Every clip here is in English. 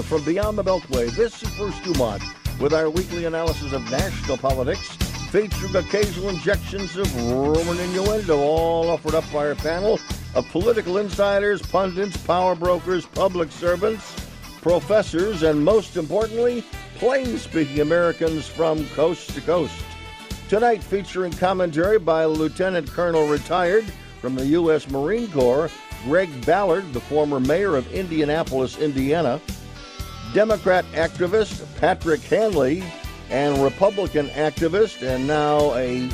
Live from beyond the Beltway, this is Bruce Dumont with our weekly analysis of national politics, featuring occasional injections of rumor and innuendo, all offered up by our panel of political insiders, pundits, power brokers, public servants, professors, and most importantly, plain speaking Americans from coast to coast. Tonight, featuring commentary by Lieutenant Colonel retired from the U.S. Marine Corps, Greg Ballard, the former mayor of Indianapolis, Indiana, Democrat activist Patrick Hanley, and Republican activist and now a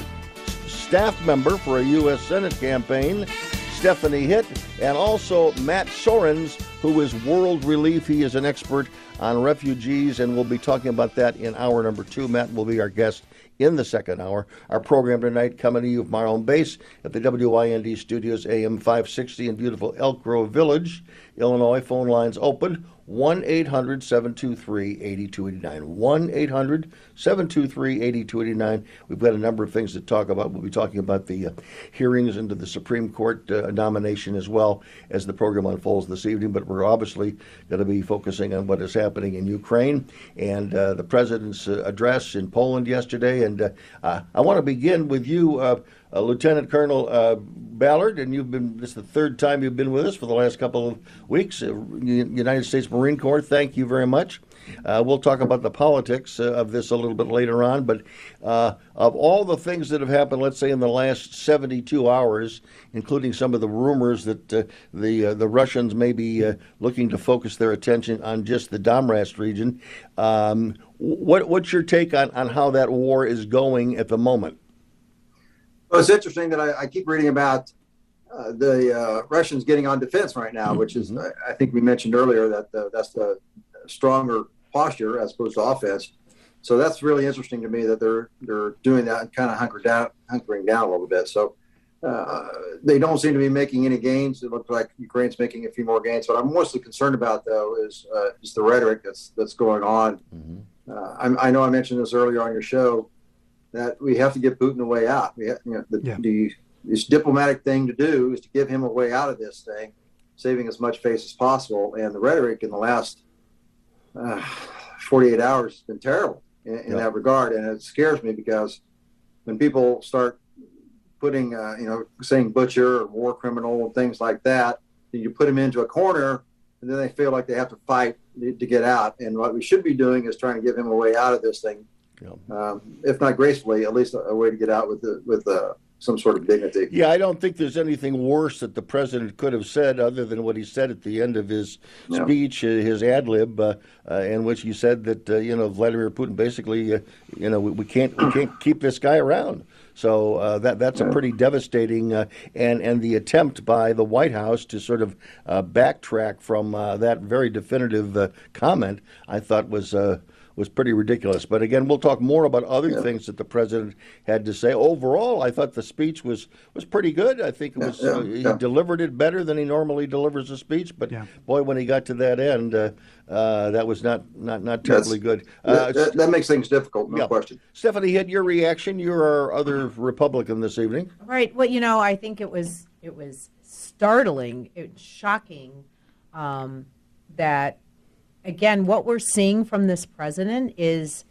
staff member for a U.S. Senate campaign, Stephanie Hitt, and also Matt Soerens, who is World Relief. He is an expert on refugees, and we'll be talking about that in hour number two. Matt will be our guest in the second hour. Our program tonight coming to you from our own base at the WIND Studios, AM 560 in beautiful Elk Grove Village, Illinois. Phone lines open 1 800 723 8289. 1 800 723 8289. We've got a number of things to talk about. We'll be talking about the uh, hearings into the Supreme Court uh, nomination as well as the program unfolds this evening. But we're obviously going to be focusing on what is happening in Ukraine and uh, the president's uh, address in Poland yesterday. And uh, uh, I want to begin with you. Uh, Lieutenant Colonel uh, Ballard, and you've been this is the third time you've been with us for the last couple of weeks. Uh, United States Marine Corps, thank you very much. Uh, we'll talk about the politics uh, of this a little bit later on, but uh, of all the things that have happened, let's say in the last 72 hours, including some of the rumors that the the Russians may be looking to focus their attention on just the Donbass region, um, what, what's your take on, on how that war is going at the moment? It's interesting that I, I keep reading about uh, the uh, Russians getting on defense right now, which is, mm-hmm. I, I think we mentioned earlier that the, that's the stronger posture as opposed to offense. So that's really interesting to me that they're they're doing that and kind of hunkered down, hunkering down a little bit. So uh, they don't seem to be making any gains. It looks like Ukraine's making a few more gains. What I'm mostly concerned about, though, is uh, is the rhetoric that's that's going on. Mm-hmm. Uh, I know I mentioned this earlier on your show that we have to give Putin a way out. We have, you know, the, yeah. the this diplomatic thing to do is to give him a way out of this thing, saving as much face as possible. And the rhetoric in the last uh, 48 hours has been terrible in, in yeah. that regard, and it scares me because when people start putting, uh, you know, saying butcher or war criminal and things like that, then you put them into a corner, and then they feel like they have to fight to get out. And what we should be doing is trying to give him a way out of this thing yeah. Um, if not gracefully, at least a, a, way to get out with the, with uh, some sort of dignity. Yeah, I don't think there's anything worse that the president could have said other than what he said at the end of his yeah. speech, uh, his ad lib, uh, uh, in which he said that uh, you know Vladimir Putin basically, uh, you know, we, we, can't we can't keep this guy around. So uh, that that's a pretty devastating uh, and and the attempt by the White House to sort of uh, backtrack from that very definitive comment, I thought was was pretty ridiculous. But again, we'll talk more about other yeah. things that the president had to say. Overall, I thought the speech was was pretty good. I think it was yeah, yeah, uh, he delivered it better than he normally delivers a speech. But boy, when he got to that end, uh, uh, that was not not not terribly That's, good. Uh, that, that, makes things difficult, no question. Stephanie, had your reaction. You're our other Republican this evening, right? Well, you know, I think it was it was startling, it was shocking um, that again, what we're seeing from this president is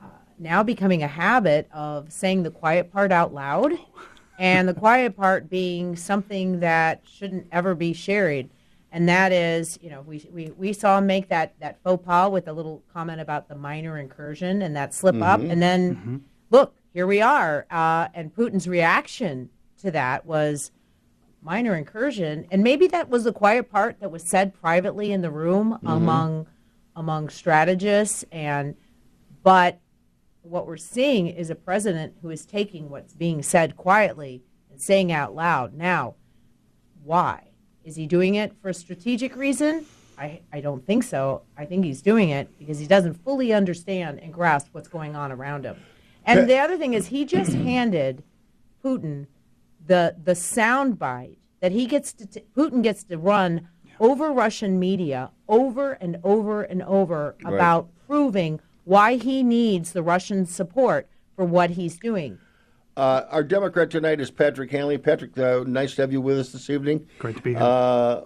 uh, now becoming a habit of saying the quiet part out loud, and the quiet part being something that shouldn't ever be shared. And that is, you know, we, we, we saw him make that, that faux pas with a little comment about the minor incursion and that slip mm-hmm. up. And then, mm-hmm. look, here we are. Uh, and Putin's reaction to that was minor incursion. And maybe that was the quiet part that was said privately in the room mm-hmm. among among strategists and but what we're seeing is a president who is taking what's being said quietly and saying out loud. Now, why? Is he doing it for a strategic reason? I, I don't think so. I think he's doing it because he doesn't fully understand and grasp what's going on around him. And the other thing is he just handed Putin the the soundbite that he gets to t- Putin gets to run over Russian media over and over and over right. about proving why he needs the Russian support for what he's doing. Uh, our Democrat tonight is Patrick Hanley. Patrick, uh, nice to have you with us this evening. Great to be here. Uh,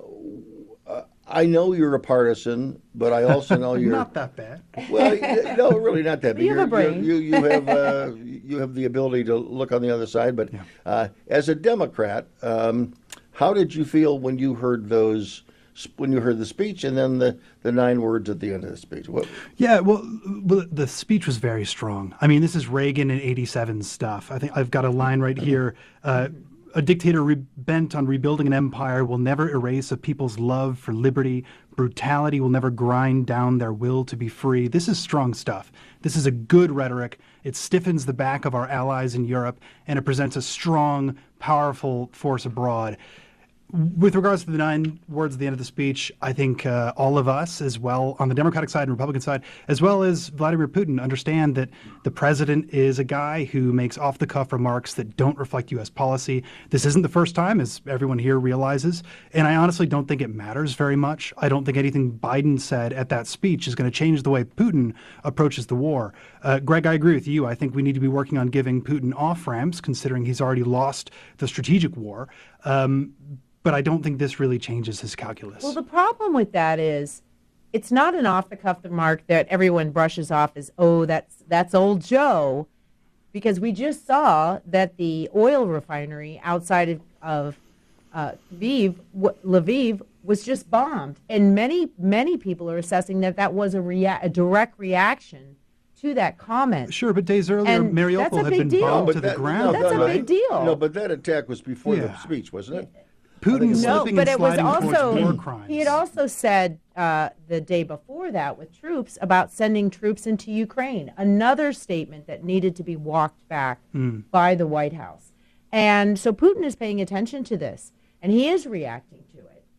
uh I know you're a partisan, but I also know you're Not that bad. well. No, really not that. But you have a you're- brain. You you have uh, you have the ability to look on the other side. But uh, as a Democrat, um, how did you feel when you heard those? When you heard the speech and then the, the nine words at the end of the speech, what, Yeah, well, the speech was very strong. I mean, this is Reagan in '87 stuff. I think I've got a line right here. Uh, a dictator re- bent on rebuilding an empire will never erase a people's love for liberty. Brutality will never grind down their will to be free. This is strong stuff. This is a good rhetoric. It stiffens the back of our allies in Europe, and it presents a strong, powerful force abroad. With regards to the nine words at the end of the speech, I think uh, all of us, as well on the Democratic side and Republican side, as well as Vladimir Putin, understand that the president is a guy who makes off the cuff remarks that don't reflect U.S. policy. This isn't the first time, as everyone here realizes. And I honestly don't think it matters very much. I don't think anything Biden said at that speech is going to change the way Putin approaches the war. Uh, Greg, I agree with you. I think we need to be working on giving Putin off ramps, considering he's already lost the strategic war. Um, but I don't think this really changes his calculus. Well, the problem with that is it's not an off the cuff remark that everyone brushes off as, oh, that's, that's old Joe, because we just saw that the oil refinery outside of, of uh, Lviv, w- Lviv was just bombed. And many, many people are assessing that that was a, rea- a direct reaction to that comment. sure, but days earlier, And that's Mariupol had been deal. bombed But to the that- ground. That's a big deal. No, but that attack was before the speech, wasn't it? Putin No, slipping but and it was sliding towards also war crimes. he had also said uh, the day before that with troops about sending troops into Ukraine. Another statement that needed to be walked back Hmm. by the White House, and so Putin is paying attention to this, and he is reacting to it.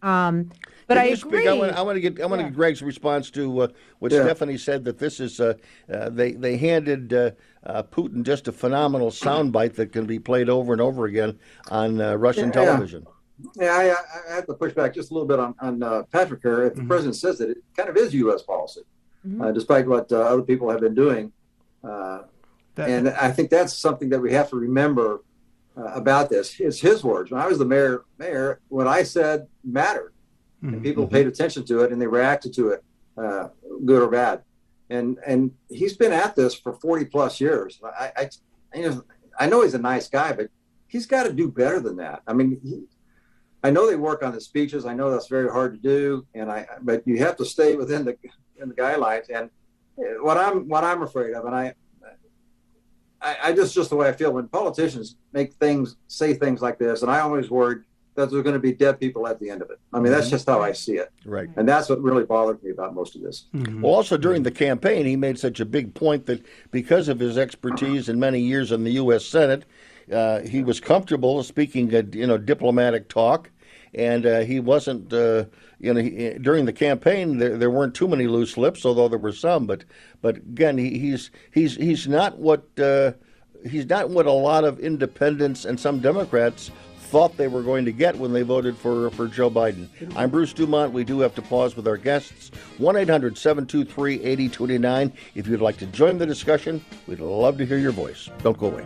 Um, but Can I agree. Speak? I want, I want to get I want to get Greg's response to uh, what Yeah. Stephanie said that this is uh, uh, they they handed uh, uh, Putin just a phenomenal soundbite that can be played over and over again on uh, Russian Yeah. television. Yeah, I, I- I have to push back just a little bit on, on uh, Patrick here. If the president says that, it kind of is U.S. policy, uh, despite what uh, other people have been doing. Uh, That- and I think that's something that we have to remember uh, about this. It's his words. When I was the mayor, mayor, what I said mattered, and people paid attention to it and they reacted to it, uh, good or bad. And and he's been at this for forty plus years. I I, you know, I know he's a nice guy, but he's got to do better than that. I mean, he, I know they work on the speeches. I know that's very hard to do, and I but you have to stay within the in the guidelines. And what I'm what I'm afraid of, and I I, I just just the way I feel when politicians make things say things like this, and I always worried that there's going to be dead people at the end of it. I mean, that's mm-hmm. just how I see it, Right. and that's what really bothered me about most of this. Mm-hmm. Well, also during the mm-hmm. campaign, he made such a big point that because of his expertise and many years in the U.S. Senate, uh, he was comfortable speaking, a, you know, diplomatic talk, and uh, he wasn't, uh, you know, he, during the campaign there, there weren't too many loose lips, although there were some. But, but again, he, he's he's he's not what uh, he's not what a lot of independents and some Democrats thought they were going to get when they voted for, for Joe Biden. I'm Bruce Dumont. We do have to pause with our guests. 1 800 723 8029. If you'd like to join the discussion, we'd love to hear your voice. Don't go away.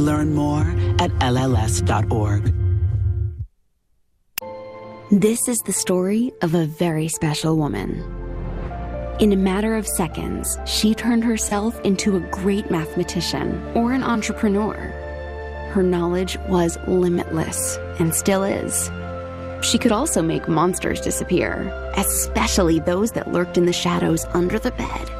Learn more at LLS.org. This is the story of a very special woman. In a matter of seconds, she turned herself into a great mathematician or an entrepreneur. Her knowledge was limitless and still is. She could also make monsters disappear, especially those that lurked in the shadows under the bed.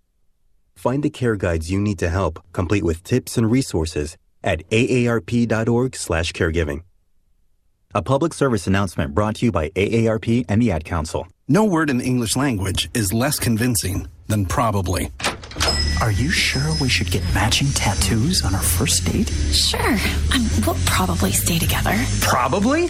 Find the care guides you need to help, complete with tips and resources at aarp.org/caregiving. A public service announcement brought to you by AARP and the Ad Council. No word in the English language is less convincing than probably. Are you sure we should get matching tattoos on our first date? Sure. Um, we'll probably stay together. Probably?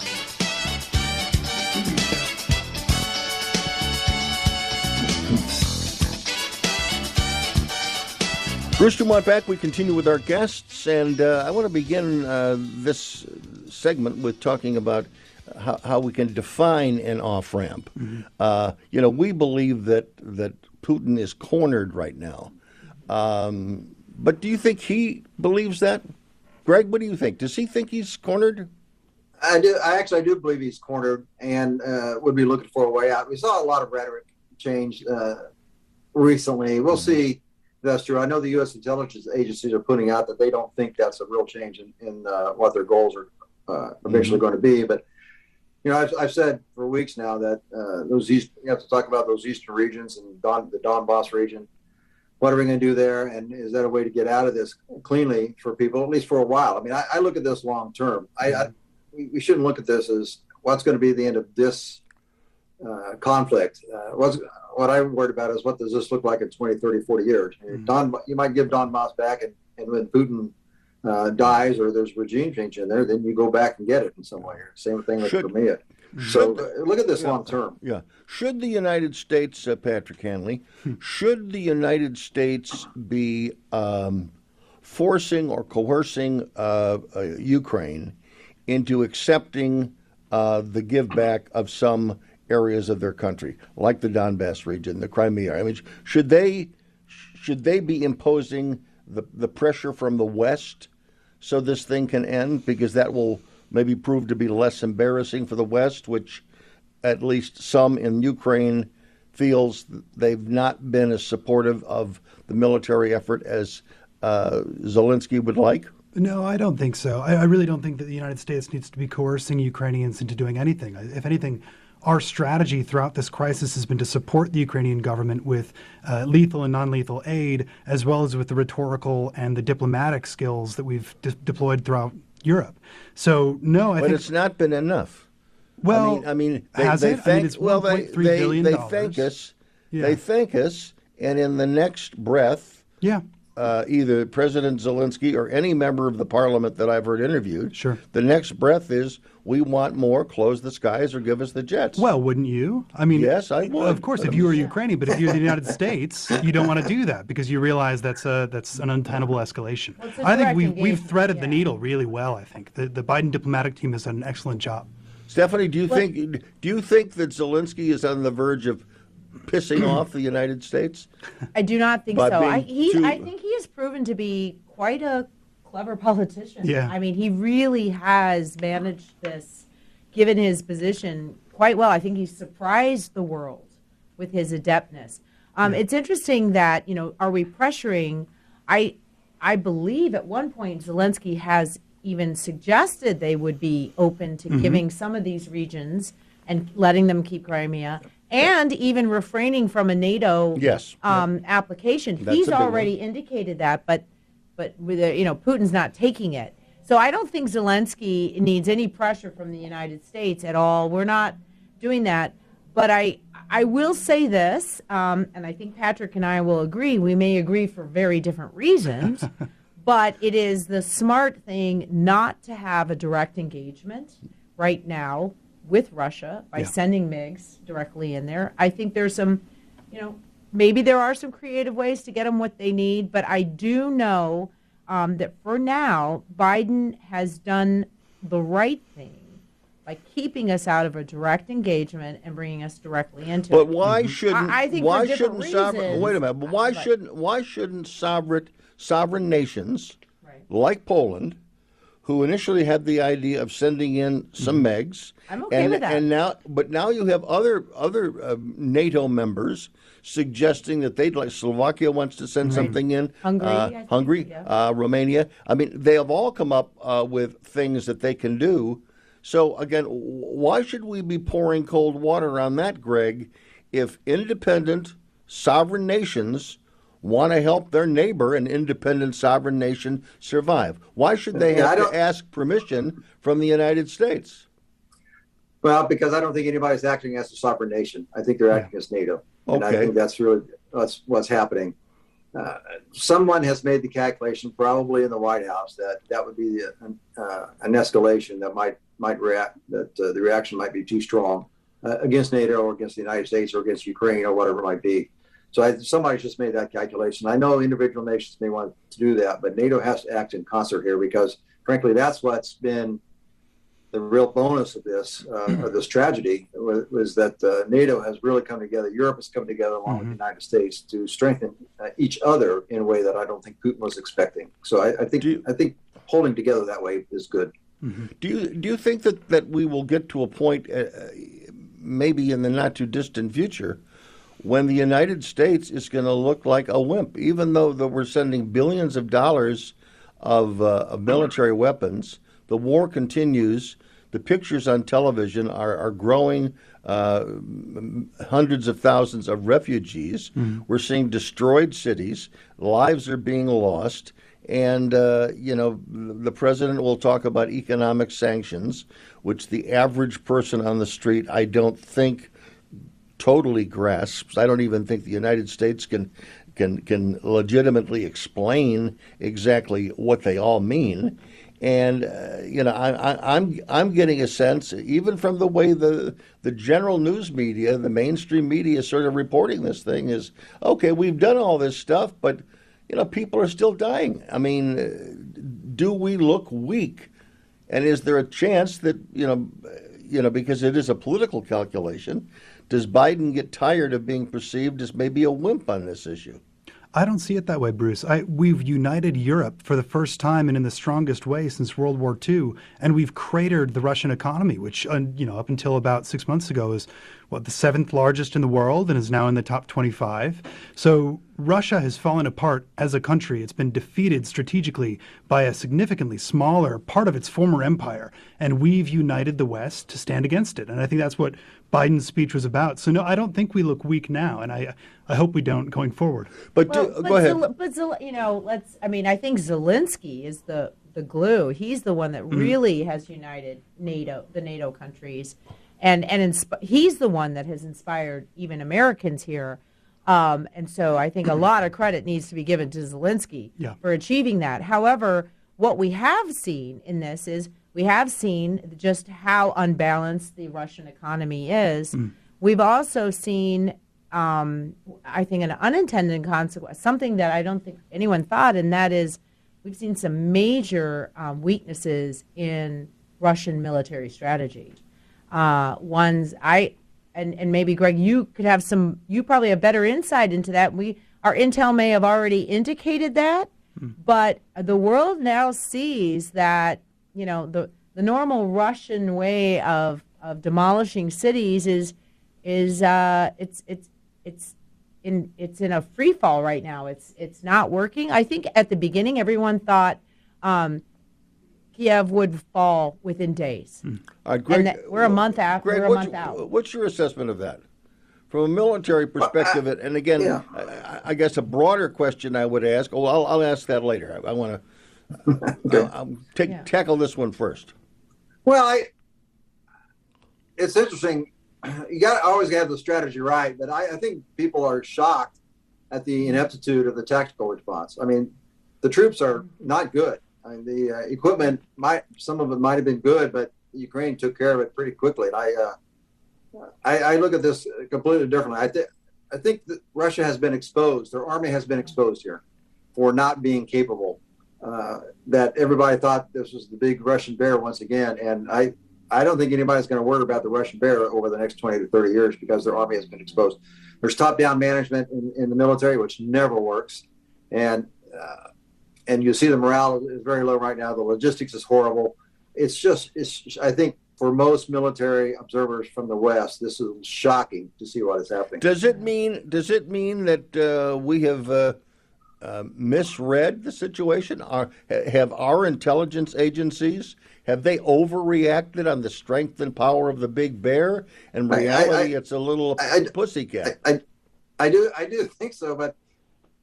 Bruce Dumont back. We continue with our guests, and uh, I want to begin uh, this segment with talking about how, how we can define an off ramp. Uh, you know, we believe that that Putin is cornered right now, um, but do you think he believes that? Greg, what do you think? Does he think he's cornered? I do. I actually I do believe he's cornered and uh, would be looking for a way out. We saw a lot of rhetoric change uh, recently. We'll see. That's true. I know the U.S. intelligence agencies are putting out that they don't think that's a real change in, in uh, what their goals are uh, eventually going to be. But you know, I've, I've said for weeks now that uh, those east you have to talk about those eastern regions and Don, the Donbass region. What are we going to do there? And is that a way to get out of this cleanly for people, at least for a while? I mean, I, I look at this long term. I, I we, we shouldn't look at this as what's going to be the end of this uh, conflict. Uh, what's, what I'm worried about is what does this look like in 20, 30, 40 years? Don, you might give Donbass back, and, and when Putin uh, dies or there's regime change in there, then you go back and get it in some way. Same thing with Should- Crimea. So the- look at this Yeah. long term. Yeah. Should the United States, uh, Patrick Hanley, should the United States be um, forcing or coercing uh, uh, Ukraine into accepting uh, the give back of some areas of their country, like the Donbass region, the Crimea? I mean, should they should they be imposing the, the pressure from the West so this thing can end? Because that will maybe prove to be less embarrassing for the West, which at least some in Ukraine feels they've not been as supportive of the military effort as uh, Zelensky would like. No, I don't think so. I, I really don't think that the United States needs to be coercing Ukrainians into doing anything. If anything, our strategy throughout this crisis has been to support the Ukrainian government with uh, lethal and non lethal aid, as well as with the rhetorical and the diplomatic skills that we've de- deployed throughout Europe. So, no, I but think. it's not been enough. Well, I mean, I mean, they, has they it? I mean, thank it's well, they they, they thank us. Yeah. They thank us, and in the next breath, yeah. Uh, either President Zelensky or any member of the parliament that I've heard interviewed, Sure. the next breath is we want more. Close the skies or give us the jets. Well, wouldn't you? I mean, Yes, I would. Of course, if you were Ukrainian, but if you're the United States, you don't want to do that because you realize that's a that's an untenable escalation. it's a I think we've we've threaded yeah. the needle really well. I think the the Biden diplomatic team has done an excellent job. Stephanie, do you think do you think that Zelensky is on the verge of pissing off the United States? I do not think so. I, he, too- I think he has proven to be quite a clever politician. Yeah. I mean, he really has managed this, given his position, quite quite well. I think he surprised the world with his adeptness. Um, It's interesting that you know, are we pressuring? I I believe at one point Zelensky has even suggested they would be open to Mhm. giving some of these regions and letting them keep Crimea, and even refraining from a NATO Yes. um, application. That's He's a big one. already indicated that, but but with a, you know Putin's not taking it. So I don't think Zelensky needs any pressure from the United States at all. We're not doing that. But I I will say this, um, and I think Patrick and I will agree. We may agree for very different reasons, but it is the smart thing not to have a direct engagement right now with Russia by Yeah. sending MiGs directly in there. I think there's some, you know, maybe there are some creative ways to get them what they need, but I do know um, that for now, Biden has done the right thing by keeping us out of a direct engagement and bringing us directly into But it. why shouldn't I, I think why for different shouldn't sovereign reasons, wait a minute, but why but- shouldn't why shouldn't sovereign sovereign nations like Poland, who initially had the idea of sending in some MiGs, I'm okay and, with that. and now but now you have other other uh, NATO members suggesting that they'd like Slovakia wants to send Right. something in, Hungary, uh, Hungary, yeah. uh, Romania. I mean, they have all come up uh, with things that they can do. So again, why should we be pouring cold water on that, Greg? If independent sovereign nations want to help their neighbor, an independent sovereign nation, survive, why should they have to ask permission from the United States? Well, because I don't think anybody's acting as a sovereign nation. I think they're acting as NATO, and I think that's really that's what's happening. Uh, someone has made the calculation, probably in the White House, that that would be an, uh, an escalation that might might react that uh, the reaction might be too strong uh, against NATO or against the United States or against Ukraine or whatever it might be. So I, somebody's just made that calculation. I know individual nations may want to do that, but NATO has to act in concert here because, frankly, that's what's been the real bonus of this uh, of this tragedy was, was that uh, NATO has really come together. Europe has come together along with the United States to strengthen uh, each other in a way that I don't think Putin was expecting. So I, I think I think holding together that way is good. Do you do you think that, that we will get to a point, uh, uh, maybe in the not too distant future, when the United States is going to look like a wimp, even though that we're sending billions of dollars of, uh, of military weapons, the war continues. The pictures on television are, are growing. Uh, hundreds of thousands of refugees. We're seeing destroyed cities. Lives are being lost. And, uh, you know, the president will talk about economic sanctions, which the average person on the street, I don't think, totally grasps. I don't even think the United States can can can legitimately explain exactly what they all mean. And uh, you know, I, I, I'm I'm getting a sense, even from the way the the general news media, the mainstream media, is sort of reporting this thing is okay. We've done all this stuff, but you know, people are still dying. I mean, uh, do we look weak? And is there a chance that you know, you know, because it is a political calculation, does Biden get tired of being perceived as maybe a wimp on this issue? I don't see it that way, Bruce. I, we've united Europe for the first time and in the strongest way since World War II, and we've cratered the Russian economy, which, uh, you know, up until about six months ago is what the seventh largest in the world and is now in the top 25. So Russia has fallen apart as a country. It's been defeated strategically by a significantly smaller part of its former empire, and we've united the West to stand against it. And I think that's what Biden's speech was about. So no, I don't think we look weak now, and I I hope we don't going forward. But Well, but Zel- but Zel- you know, let's. I mean, I think Zelensky is the the glue. He's the one that Mm-hmm. really has united NATO, the NATO countries, and and insp- he's the one that has inspired even Americans here. Um, and so I think a lot of credit needs to be given to Zelensky Yeah. for achieving that. However, what we have seen in this is we have seen just how unbalanced the Russian economy is. We've also seen, um, I think, an unintended consequence, something that I don't think anyone thought, and that is we've seen some major um, weaknesses in Russian military strategy. Uh, ones I and and maybe Greg, you could have some. You probably have better insight into that. We our intel may have already indicated that, but the world now sees that you know the the normal Russian way of of demolishing cities is is uh, it's it's it's in it's in a free fall right now. It's it's not working. I think at the beginning everyone thought um, Kiev would fall within days. Hmm. All right, Greg, and that we're a uh, month out. Greg, we're a what's, month out. what's your assessment of that? From a military perspective, and again, yeah. I, I guess a broader question I would ask. Oh, I'll, I'll ask that later. I, I want to I'll take Yeah. tackle this one first. Well, I, it's interesting. You got to always have the strategy right, but I, I think people are shocked at the ineptitude of the tactical response. I mean, the troops are not good. I mean, the uh, equipment might some of it might have been good, but Ukraine took care of it pretty quickly. And I, uh, I, I look at this completely differently. I think I think that Russia has been exposed. Their army has been exposed here for not being capable. Uh, that everybody thought this was the big Russian bear once again, and I I don't think anybody's going to worry about the Russian bear over the next 20 to 30 years because their army has been exposed. There's top-down management in, in the military, which never works, and uh, and you see the morale is very low right now. The logistics is horrible. It's just it's I think for most military observers from the West, this is shocking to see what is happening. Does it mean does it mean that uh, we have uh, uh, misread the situation? Are, have our intelligence agencies have they overreacted on the strength and power of the big bear? In I- I- reality, I- it's a little I- I- pussycat. I, I do I do think so, but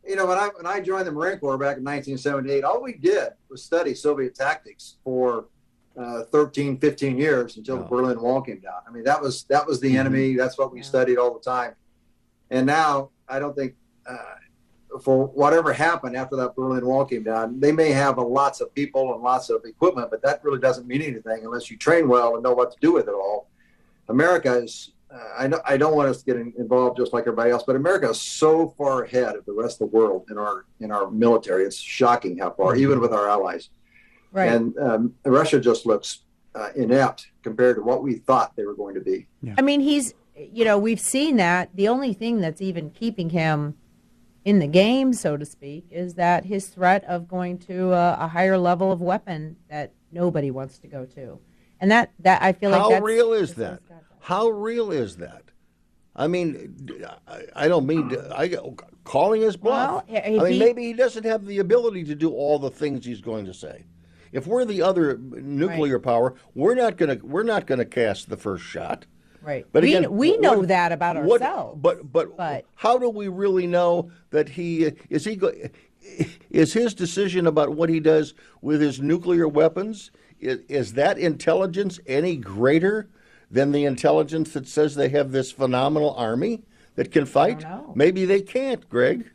you know when I when I joined the Marine Corps back in 1978, all we did was study Soviet tactics for uh, 13, 15 years until the Oh. Berlin Wall came down. I mean that was that was the Mhm. enemy. That's what we studied all the time. And now I don't think uh, for whatever happened after that Berlin Wall came down, they may have a, lots of people and lots of equipment, but that really doesn't mean anything unless you train well and know what to do with it all. America is. Uh, I, know, I don't want us to get involved just like everybody else, but America is so far ahead of the rest of the world in our in our military. It's shocking how far, even with our allies. Right. And um, Russia just looks uh, inept compared to what we thought they were going to be. I mean, he's, you know, we've seen that. The only thing that's even keeping him in the game, so to speak, is that his threat of going to a, a higher level of weapon that nobody wants to go to. And that, that I feel like How that's, real is that? How real is that? I mean, I, I don't mean to, I calling his bluff. Well, I mean, he- maybe he doesn't have the ability to do all the things he's going to say. If we're the other nuclear power, we're not going to we're not going to cast the first shot. Right. But we, again, we know what- that about what- ourselves. But, but But- how do we really know that he is he go, is his decision about what he does with his nuclear weapons is, is that intelligence any greater than the intelligence that says they have this phenomenal army that can fight? Maybe they can't, Greg.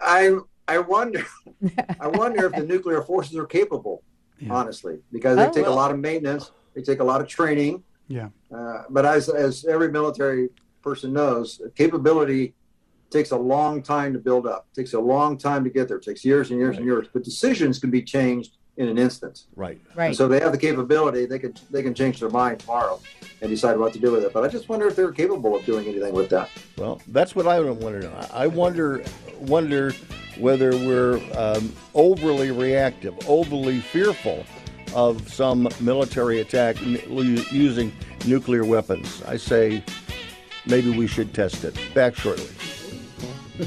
I I wonder I wonder if the nuclear forces are capable, honestly, because they Oh, take well. a lot of maintenance, they take a lot of training. Yeah. Uh, but as as every military person knows, capability takes a long time to build up. takes a long time to get there. It takes years and years and years. But decisions can be changed in an instant. Right. Right. And so they have the capability. They can they can change their mind tomorrow and decide what to do with it. But I just wonder if they're capable of doing anything with that. Well, that's what I want to know. I wonder wonder whether we're um, overly reactive, overly fearful of some military attack n- u- using nuclear weapons. I say maybe we should test it. Back shortly.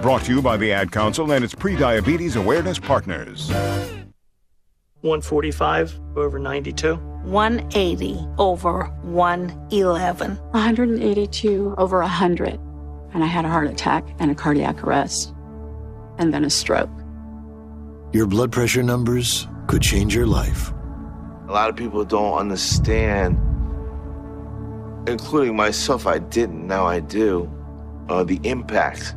Brought to you by the Ad Council and its pre-diabetes awareness partners. 145 over 92. 180 over 111. 182 over 100. And I had a heart attack and a cardiac arrest, and then a stroke. Your blood pressure numbers could change your life. A lot of people don't understand, including myself, I didn't, now I do, uh, the impact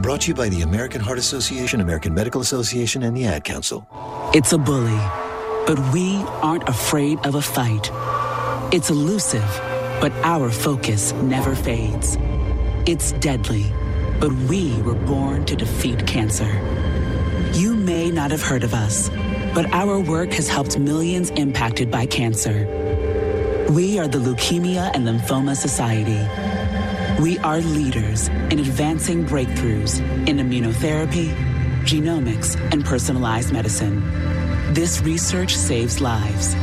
Brought to you by the American Heart Association, American Medical Association, and the Ad Council. It's a bully, but we aren't afraid of a fight. It's elusive, but our focus never fades. It's deadly, but we were born to defeat cancer. You may not have heard of us, but our work has helped millions impacted by cancer. We are the Leukemia and Lymphoma Society. We are leaders in advancing breakthroughs in immunotherapy, genomics, and personalized medicine. This research saves lives.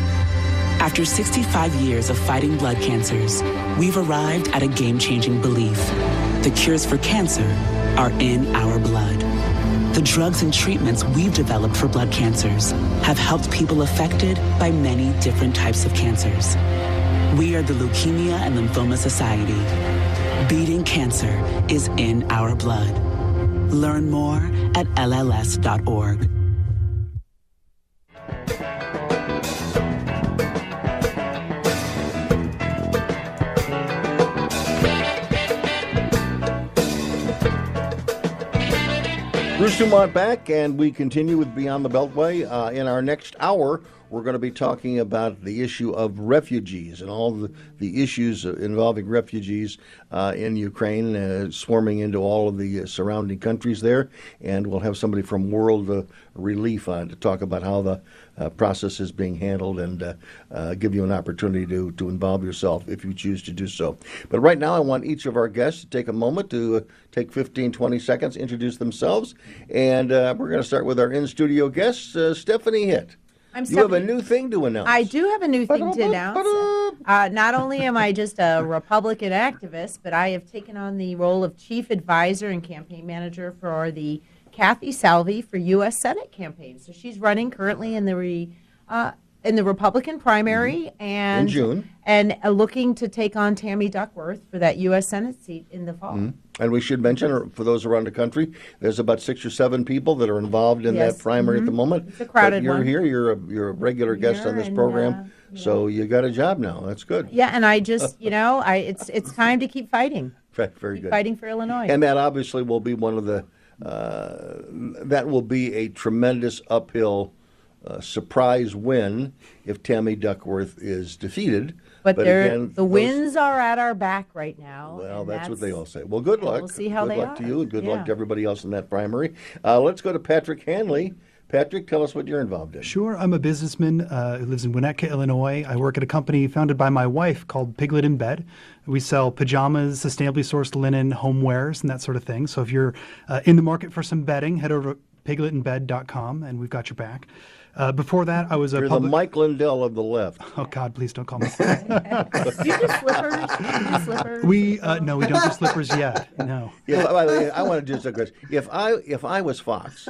After 65 years of fighting blood cancers, we've arrived at a game changing belief. The cures for cancer are in our blood. The drugs and treatments we've developed for blood cancers have helped people affected by many different types of cancers. We are the Leukemia and Lymphoma Society. Beating cancer is in our blood. Learn more at LLS.org. Bruce Dumont back, and we continue with Beyond the Beltway. Uh, in our next hour, we're going to be talking about the issue of refugees and all the, the issues involving refugees uh, in Ukraine, uh, swarming into all of the surrounding countries there. And we'll have somebody from World uh, Relief on to talk about how the uh, process is being handled and uh, uh, give you an opportunity to, to involve yourself if you choose to do so. But right now, I want each of our guests to take a moment to uh, take 15, 20 seconds, introduce themselves. And uh, we're going to start with our in studio guest, uh, Stephanie Hitt. I'm you have a new thing to announce. I do have a new thing to announce. Uh, not only am I just a Republican activist, but I have taken on the role of chief advisor and campaign manager for the Kathy Salvi for U.S. Senate campaign. So she's running currently in the re, uh, in the Republican primary and Mm-hmm. June. and uh, looking to take on Tammy Duckworth for that U.S. Senate seat in the fall. Mhm. And we should mention, for those around the country, there's about six or seven people that are involved in Yes. that primary at the Mhm. moment. It's a crowded but you're one. here. You're a you're a regular guest on this and, program, uh, so you got a job now. That's good. Yeah, and I just, you know, I it's it's time to keep fighting. Very, very Keep good. fighting for Illinois. And that obviously will be one of the, uh, that will be a tremendous uphill uh, surprise win if Tammy Duckworth is defeated. But, they're, again, the those- winds are at our back right now. Well, and that's, what they all say. Well, good luck. we'll see how good they luck to you, and good luck to everybody else in that primary. Uh, let's go to Patrick Hanley. Patrick, tell us what you're involved in. Sure, I'm a businessman uh, who lives in Winnetka, Illinois. I work at a company founded by my wife called Piglet in Bed. We sell pajamas, sustainably sourced linen, homewares, and that sort of thing. So if you're uh, in the market for some bedding, head over to pigletinbed.com and we've got your back. Uh, before that, I was a You're public. the Mike Lindell of the left. Oh God, please don't call me. Do you do slippers? Do you do slippers? we uh, no, we don't do slippers yet. No. If, by the way, I want to just say this. If I if I was Fox,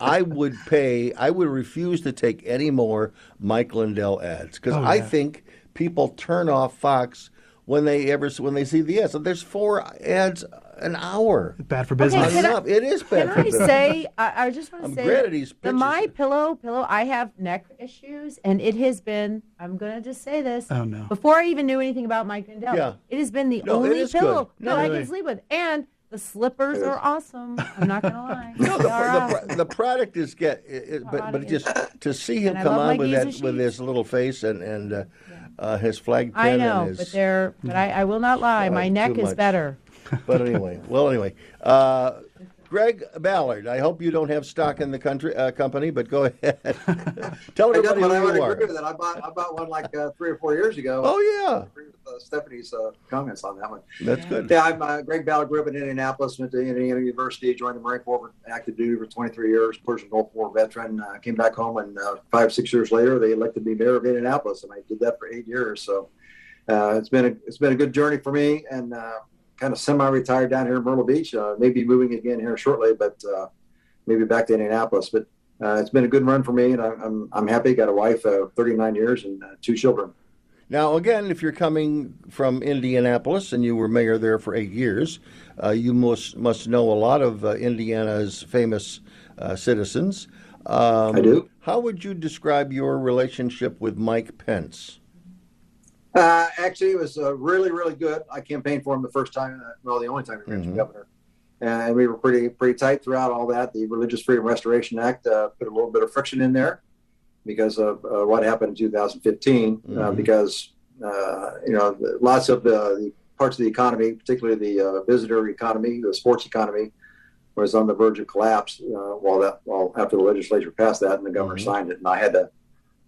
I would pay. I would refuse to take any more Mike Lindell ads because Oh, I think people turn off Fox when they ever when they see the ads. So There's four ads an hour. Bad for Okay, business. can I- It is bad Can for I business. say? I, I just want to say great at these the. My Pillow pillow. I have neck issues, and it has been. I'm gonna just say this. Oh, no. Before I even knew anything about Mike Lindell, Yeah. it has been the No, only pillow good. that No, I can sleep with, and the slippers are awesome. I'm not gonna lie. No, They are the, awesome. the, the product is get, it, it- but but just to see him And come on with that with his little face and and uh, uh, his flag pin I know, and his, but they're. But I, I will not lie. My neck is much. better. But anyway, well, anyway, uh, Greg Ballard, I hope you don't have stock in the country uh, company, but go ahead. Tell I everybody I who would you agree are. with that. I bought, I bought one like uh, three or four years ago. Oh, yeah. I with uh, Stephanie's uh, comments on that one. That's good. Yeah, I'm uh, Greg Ballard, grew up in Indianapolis, went to Indiana University, joined the Marine Corps, active duty for 23 years, Persian Gulf War veteran. Uh, came back home, and uh, five, six years later, they elected me mayor of Indianapolis, and I did that for eight years. So uh, it's been a it's been a good journey for me, and uh, kind of semi-retired down here in Myrtle Beach. Uh, maybe moving again here shortly, but uh, maybe back to Indianapolis. But uh, it's been a good run for me, and I, I'm I'm happy. Got a wife, uh, 39 years, and uh, two children. Now, again, if you're coming from Indianapolis and you were mayor there for eight years, uh, you must must know a lot of uh, Indiana's famous uh, citizens. Um, I do. How would you describe your relationship with Mike Pence? Uh, actually, it was uh, really, really good. I campaigned for him the first time, uh, well, the only time he ran for Mhm. governor, and we were pretty, pretty tight throughout all that. The Religious Freedom Restoration Act uh, put a little bit of friction in there because of uh, what happened in 2015. Uh, Mhm. because uh, you know, lots of the, the parts of the economy, particularly the uh, visitor economy, the sports economy, was on the verge of collapse. Uh, while that, while after the legislature passed that and the governor Mhm. signed it, and I had to,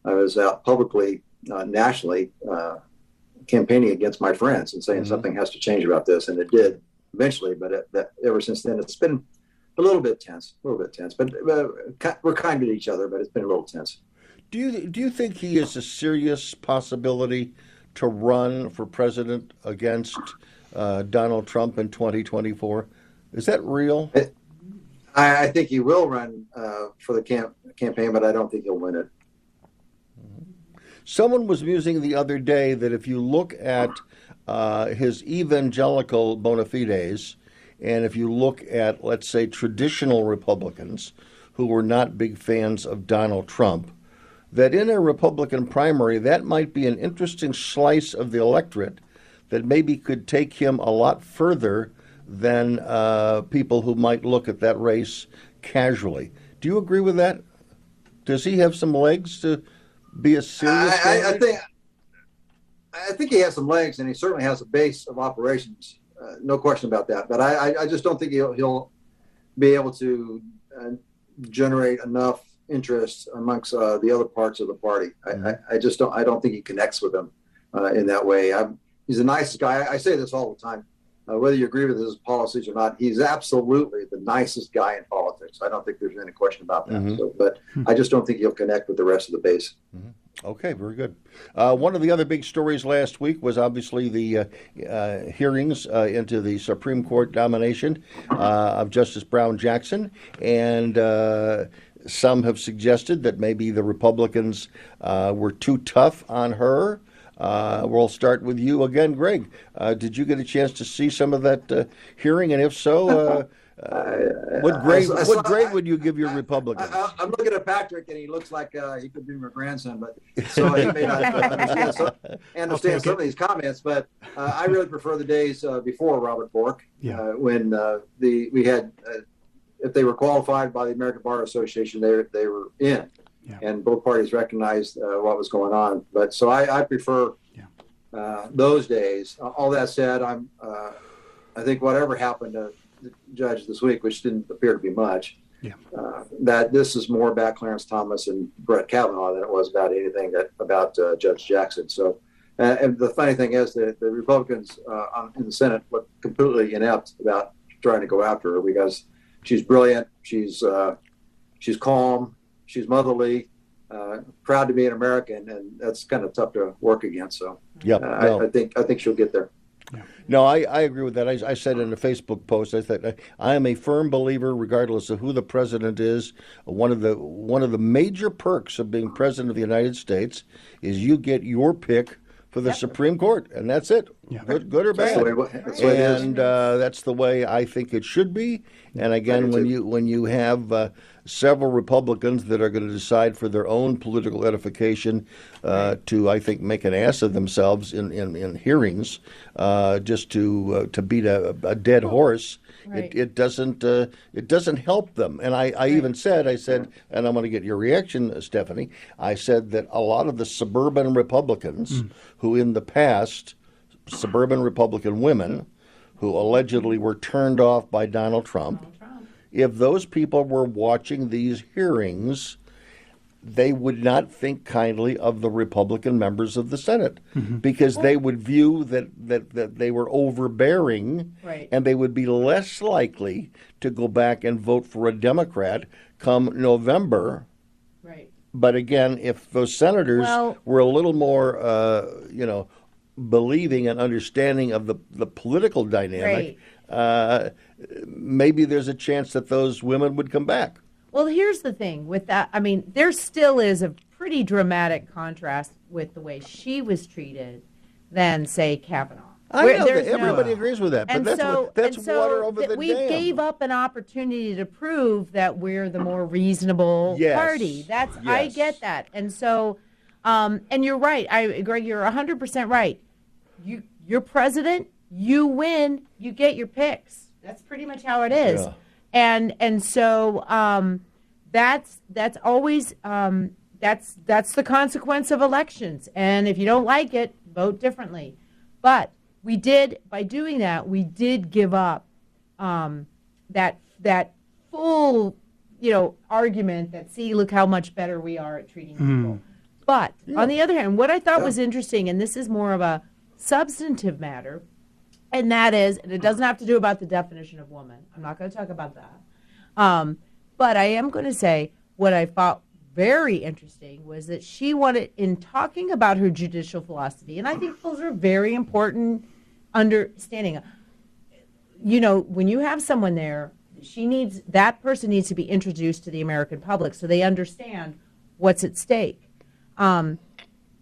I was out publicly, uh, nationally. Campaigning against my friends and saying Mhm. something has to change about this, and it did eventually. But it, that, ever since then, it's been a little bit tense, a little bit tense. But uh, we're kind to each other, but it's been a little tense. Do you do you think he is a serious possibility to run for president against uh, Donald Trump in 2024? Is that real? I, I think he will run uh, for the camp, campaign, but I don't think he'll win it. Someone was musing the other day that if you look at uh, his evangelical bona fides, and if you look at, let's say, traditional Republicans who were not big fans of Donald Trump, that in a Republican primary, that might be an interesting slice of the electorate that maybe could take him a lot further than uh, people who might look at that race casually. Do you agree with that? Does he have some legs to be a serious? I, I, I think I think he has some legs, and he certainly has a base of operations. Uh, no question about that. But I, I, I just don't think he'll, he'll be able to uh, generate enough interest amongst uh, the other parts of the party. I, I, I just don't. I don't think he connects with them uh, in that way. I'm, he's a nice guy. I say this all the time. Uh, whether you agree with his policies or not, he's absolutely the nicest guy in politics. I don't think there's any question about that. Mhm. So, but I just don't think he'll connect with the rest of the base. Okay, very good. Uh, one of the other big stories last week was obviously the uh, uh, hearings uh, into the Supreme Court nomination uh, of Justice Brown Jackson, and uh, some have suggested that maybe the Republicans uh, were too tough on her. Uh, we'll start with you again, Greg. Uh, did you get a chance to see some of that uh, hearing, and if so, uh, uh, what grade? I saw- what grade would you give your Republicans? I, I'm looking at Patrick, and he looks like uh, he could be my grandson, but so he may not understand some, understand some of these comments. But uh, I really prefer the days uh, before Robert Bork, Yeah. uh, when uh, the we had, uh, if they were qualified by the American Bar Association, they they were in, and both parties recognized uh, what was going on. But so I, I prefer uh, those days. All that said, I'm uh, I think whatever happened to the judge this week, which didn't appear to be much, Yeah. uh, that this is more about Clarence Thomas and Brett Kavanaugh than it was about anything that about uh, Judge Jackson. So, uh, and the funny thing is that the Republicans uh, in the Senate look completely inept about trying to go after her because she's brilliant, she's uh, she's calm, she's motherly, uh, proud to be an American, and that's kind of tough to work against. So, yeah, uh, no. I, I think I think she'll get there. No, I, I agree with that. I, I said in a Facebook post, I said I am a firm believer, regardless of who the president is. One of the one of the major perks of being president of the United States is you get your pick for the Supreme Court, and that's it. Yeah. Good, good or bad. the way that's the way it is. and uh, that's the way I think it should be. And again, when you when you have uh, several Republicans that are going to decide for their own political edification uh, to, I think, make an ass of themselves in in, in hearings, uh, just to uh, to beat a, a dead horse. Right. It, it doesn't uh, it doesn't help them. And I, I even said I said, and I'm going to get your reaction, uh, Stephanie. I said that a lot of the suburban Republicans who in the past suburban Republican women who allegedly were turned off by Donald Trump if those people were watching these hearings, they would not think kindly of the Republican members of the Senate Mm-hmm. because they would view that, that, that they were overbearing Right. and they would be less likely to go back and vote for a Democrat come November. Right. But again, if those senators Well- were a little more, uh, you know, believing and understanding of the, the political dynamic, uh, maybe there's a chance that those women would come back. Well, here's the thing with that. I mean, there still is a pretty dramatic contrast with the way she was treated than, say, Kavanaugh. I Where know that everybody agrees with that, but and that's so, what- that's and so water over that the we dam. gave up an opportunity to prove that we're the more reasonable Yes. party. That's I get that, and so, um, and you're right. I, Greg, you're 100 percent right. You, you're president. You win. You get your picks. That's pretty much how it is. Yeah. And and so um, that's that's always um, that's that's the consequence of elections. And if you don't like it, vote differently. But we did by doing that, we did give up um, that that full you know argument that see look how much better we are at treating people. But on the other hand, what I thought was interesting, and this is more of a substantive matter, and that is, and it doesn't have to do about the definition of woman. I'm not going to talk about that. Um, but I am going to say what I thought very interesting was that she wanted, in talking about her judicial philosophy, and I think those are very important understanding. You know, when you have someone there, she needs that person needs to be introduced to the American public so they understand what's at stake. Um,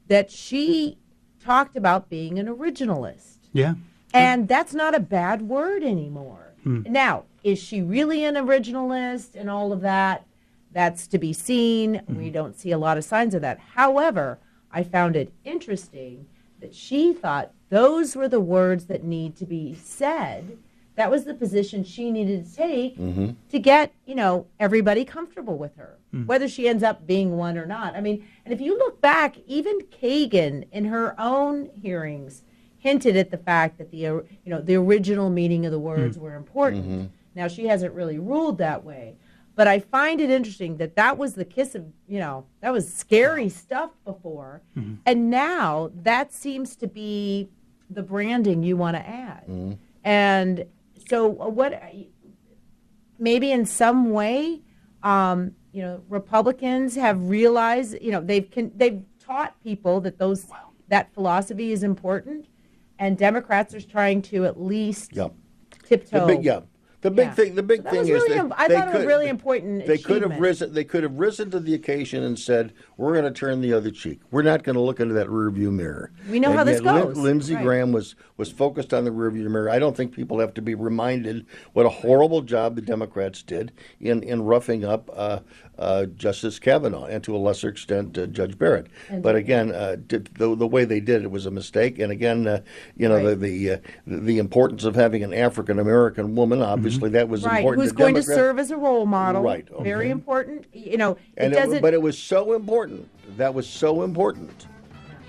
that she talked about being an originalist. Yeah. And that's not a bad word anymore. Hmm. Now, is she really an originalist and all of that? That's to be seen. Hmm. We don't see a lot of signs of that. However, I found it interesting that she thought those were the words that need to be said. That was the position she needed to take mm-hmm. to get, you know, everybody comfortable with her, hmm. whether she ends up being one or not. I mean, and if you look back, even Kagan in her own hearings hinted at the fact that the, uh, you know, the original meaning of the words were important. Now she hasn't really ruled that way, but I find it interesting that that was the kiss of, you know, that was scary stuff before, and now that seems to be the branding you want to add. And so, uh, what maybe in some way, um, you know, Republicans have realized, you know, they've con- they've taught people that those that philosophy is important, and Democrats are trying to at least Yep. tiptoe. Yeah. The big Yeah. thing. The big that thing was is they, im- I thought it was could- really important. They could have risen. They could have risen to the occasion and said, "We're going to turn the other cheek. We're not going to look into that rearview mirror." We know And how this yet Lin- goes. Lindsey Right. Graham was was focused on the rearview mirror. I don't think people have to be reminded what a horrible job the Democrats did in in roughing up uh, uh, Justice Kavanaugh and to a lesser extent uh, Judge Barrett. And- but again, uh, the the way they did it was a mistake. And again, uh, you know Right. the the, uh, the importance of having an African American woman. Obviously, that was right, important. who's to going to serve as a role model? Right, Very important. You know, it And it, doesn't. but it was so important. That was so important.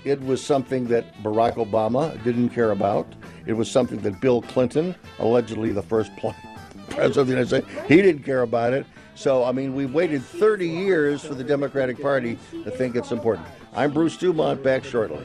It was something that Barack Obama didn't care about. It was something that Bill Clinton, allegedly the first president of the United States, he didn't care about it. So, I mean, we've waited 30 years for the Democratic Party to think it's important. I'm Bruce Dumont, back shortly.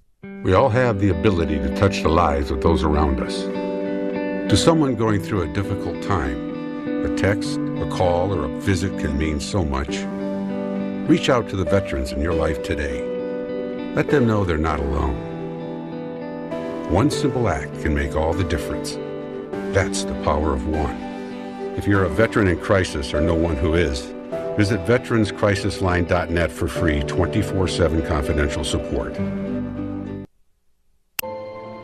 We all have the ability to touch the lives of those around us. To someone going through a difficult time, a text, a call, or a visit can mean so much. Reach out to the veterans in your life today. Let them know they're not alone. One simple act can make all the difference. That's the power of one. If you're a veteran in crisis or know one who is, Visit veteranscrisisline.net for free 24 7 confidential support.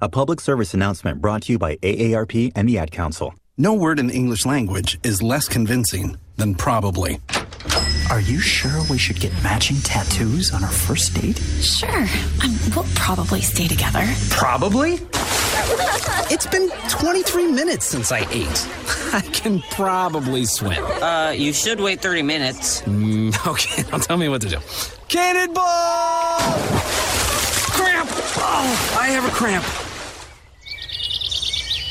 A public service announcement brought to you by AARP and the Ad Council. No word in the English language is less convincing than probably. Are you sure we should get matching tattoos on our first date? Sure. Um, we'll probably stay together. Probably? It's been 23 minutes since I ate. I can probably swim. Uh, you should wait 30 minutes. Mm, okay, now tell me what to do. Cannonball! Cramp! Oh, I have a cramp.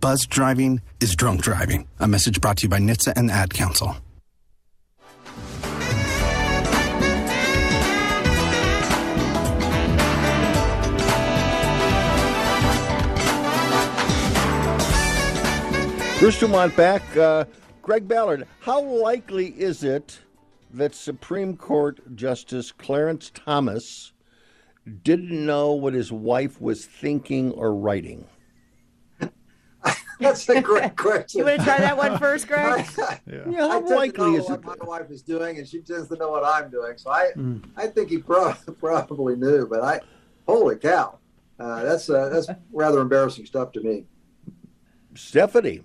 Buzz driving is drunk driving. A message brought to you by NHTSA and the Ad Council. Bruce Dumont back. Uh, Greg Ballard, how likely is it that Supreme Court Justice Clarence Thomas didn't know what his wife was thinking or writing? That's a great question. You want to try that one first, Greg? Yeah, I how tend to likely know is it? what my wife is doing, and she tends to know what I'm doing. So I, Mm. I think he pro- probably knew. But I, holy cow, uh, that's uh, that's rather embarrassing stuff to me. Stephanie,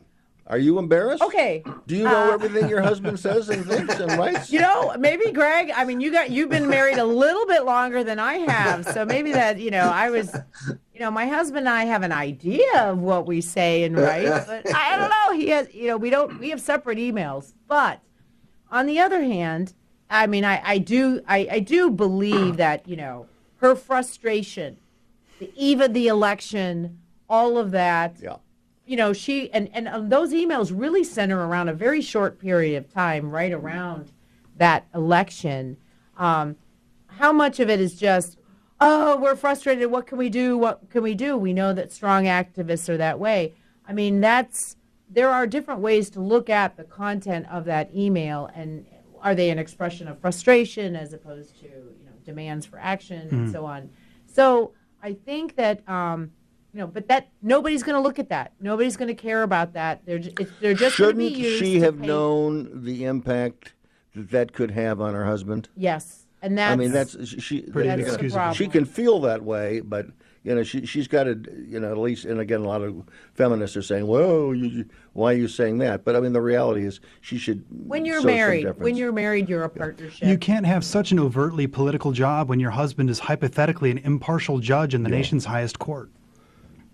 are you embarrassed? Okay. Do you know Uh, everything your husband says and thinks and writes? You know, maybe Greg. I mean, you got you've been married a little bit longer than I have, so maybe that you know I was, you know, my husband and I have an idea of what we say and write, but I don't know. He has, you know, we don't. We have separate emails, but on the other hand, I mean, I I do I I do believe that you know her frustration, the eve of the election, all of that. Yeah. You know, she and and uh, those emails really center around a very short period of time, right around that election. Um, how much of it is just, oh, we're frustrated. What can we do? What can we do? We know that strong activists are that way. I mean, that's there are different ways to look at the content of that email, and are they an expression of frustration as opposed to you know demands for action and Mhm. so on. So I think that. Um, you know, but that nobody's going to look at that. Nobody's going to care about that. They're ju- it's, they're just going to be Shouldn't used. she have pay- known the impact that that could have on her husband? Yes, and that's I mean, that's she. she Pretty that- inexcusable. She can feel that way, but you know, she she's got to you know at least. And again, a lot of feminists are saying, "Well, you, you, why are you saying that?" But I mean, the reality is, she should. when you're married. When you're married, you're a partnership. You can't have such an overtly political job when your husband is hypothetically an impartial judge in the nation's highest court.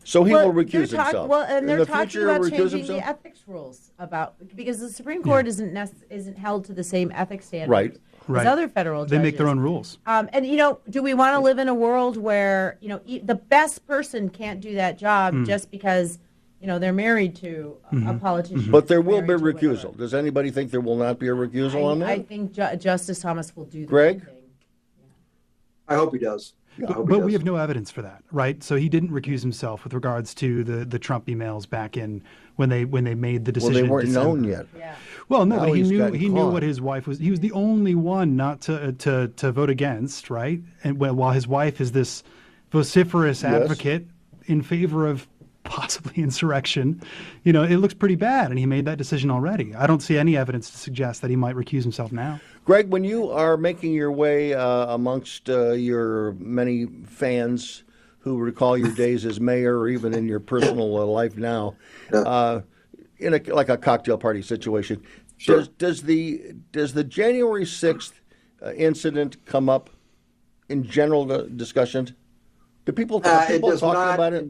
So he Well, will recuse talk- himself. Well, and they're the talking future, about changing himself? the ethics rules about because the Supreme Court isn't nec- isn't held to the same ethics standards Right. as Right. other federal judges. They make their own rules. Um, and you know, do we want to live in a world where you know e- the best person can't do that job Mm. just because you know they're married to a- Mm-hmm. a politician? But there will be married to recusal. Does anybody think there will not be a recusal on that? I think Ju- Justice Thomas will do the Greg? I hope he does. I But, but we have no evidence for that, right? So he didn't recuse himself with regards to the, the Trump emails back in when they when they made the decision. Well, decision. they weren't known December. yet. Well, no, Now but he knew gotten he knew what his wife was. He was the only one not to uh, to to vote against, right? And while while his wife is this vociferous Yes. advocate in favor of possibly insurrection, you know, it looks pretty bad. And he made that decision already. I don't see any evidence to suggest that he might recuse himself now. Greg, when you are making your way uh, amongst uh, your many fans who recall your days as mayor or even in your personal uh, life now, uh, in a, like a cocktail party situation, does, does the does the January sixth uh, incident come up in general uh, discussions? Do people, Uh, people does talking not- about it?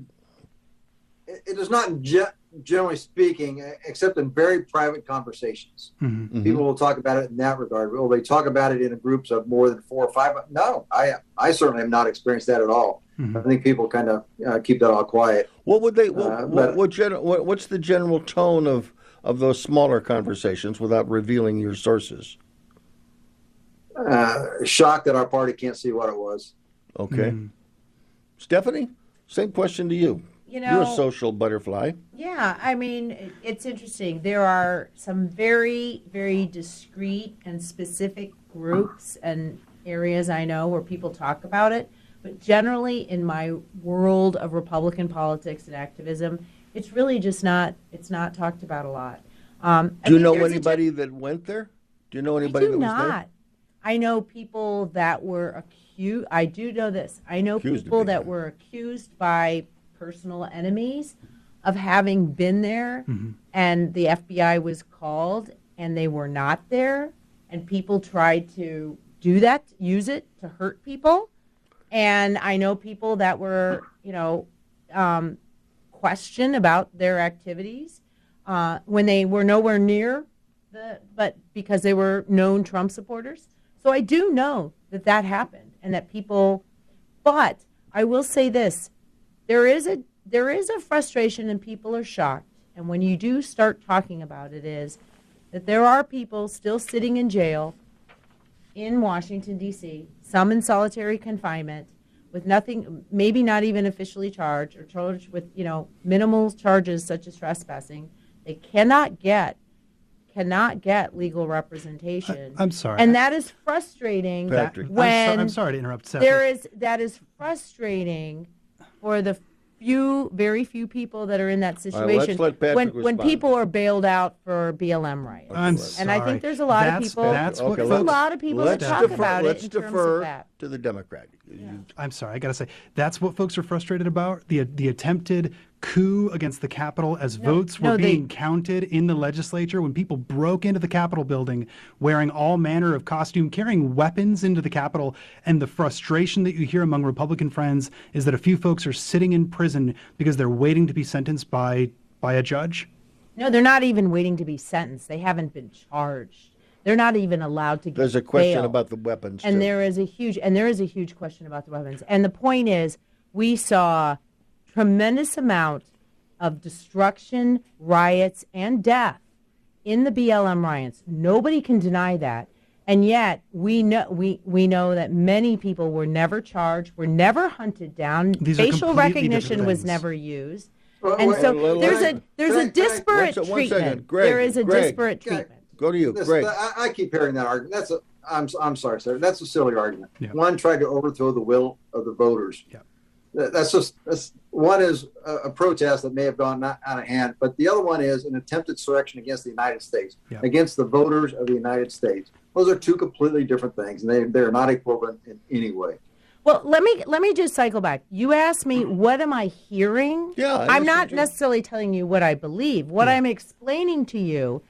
It, it not, ge- generally speaking, except in very private conversations. Mm-hmm. People will talk about it in that regard. Will they talk about it in groups of more than four or five? No, I I certainly have not experienced that at all. Mm-hmm. I think people kind of uh, keep that all quiet. What would they? What, Uh, what, but- what, gen, what what's the general tone of of those smaller conversations without revealing your sources? Uh, shocked that our party can't see what it was. Okay, Stephanie, same question to you. You You're a social butterfly. Yeah, I mean, it's interesting. There are some very, very discrete and specific groups and areas I know where people talk about it. But generally, in my world of Republican politics and activism, it's really just not. It's not talked about a lot. Um, Do you know there's a anybody that went there? Do you know anybody I do that was not. I know people that were accused. I do know this. I know Accused people that were accused by personal enemies of having been there, and the FBI was called, and they were not there, and people tried to do that, use it to hurt people. And I know people that were, you know, um, questioned about their activities uh, when they were nowhere near the, but because they were known Trump supporters. So I do know that that happened and that people, but I will say this, there is a there is a frustration and people are shocked. And when you do start talking about it, is that there are people still sitting in jail in Washington D.C. Some in solitary confinement with nothing, maybe not even officially charged or charged with you know minimal charges such as trespassing. They cannot get cannot get legal representation. I'm sorry. and that is frustrating. Patrick. I'm so- I'm sorry to interrupt, Stephanie. There is that is frustrating for the few, very few people that are in that All right, let's situation. let Patrick when when people are bailed out for BLM riots, I'm and I think there's a lot That's- of people. that's what a lot of people that talk defer, about let's it in terms defer of that. to the Democrat. I'm sorry, I gotta say that's what folks are frustrated about the the attempted coup against the Capitol as votes were no, they- being counted in the legislature when people broke into the Capitol building wearing all manner of costume, carrying weapons into the Capitol, and the frustration that you hear among Republican friends is that a few folks are sitting in prison because they're waiting to be sentenced by by a judge. No, they're not even waiting to be sentenced. They haven't been charged. They're not even allowed to get There's a question bail. about the weapons. and too. there is a huge and there is a huge question about the weapons and the point is we saw tremendous amount of destruction riots and death in the blm riots nobody can deny that and yet we know we, we know that many people were never charged were never hunted down These facial recognition was never used Well, and wait, so let- there's let- a there's can I- a can I- disparate One se- one treatment second. Greg, there is a Greg. disparate Okay. treatment Go to you, This- Greg. I, I keep hearing that argument. That's a. I'm I'm sorry, sir. That's a silly argument. Yeah. One tried to overthrow the will of the voters. Yeah. That- That's just that's one is a, a protest that may have gone not out of hand, but the other one is an attempted insurrection against the United States, Yeah. against the voters of the United States. Those are two completely different things, and they they're not equivalent in any way. Well, let me let me just cycle back. You asked me mm-hmm. what am I hearing? Yeah, I I'm not necessarily telling you what I believe. What I'm explaining to you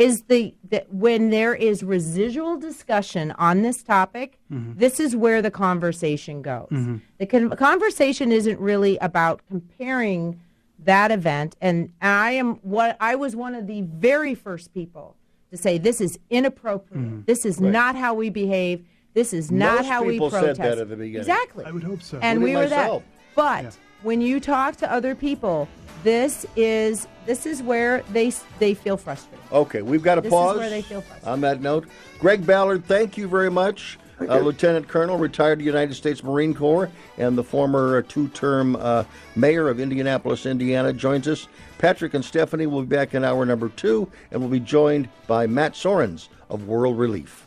is the that when there is residual discussion on this topic, mm-hmm. this is where the conversation goes. Mm-hmm. The con- conversation isn't really about comparing that event and I am what I was one of the very first people to say this is inappropriate. Mm-hmm. This is not how we behave. This is not Most how we people said protest. that at the beginning. Exactly. I would hope so. And we Including were that. But Yeah. when you talk to other people, this is this is where they they feel frustrated. Okay, we've got to This is pause. where they feel frustrated. On that note, Greg Ballard, thank you very much. Uh. Lieutenant Colonel, retired United States Marine Corps, and the former uh, two-term uh, mayor of Indianapolis, Indiana, joins us. Patrick and Stephanie will be back in hour number two, and we'll be joined by Matt Soerens of World Relief.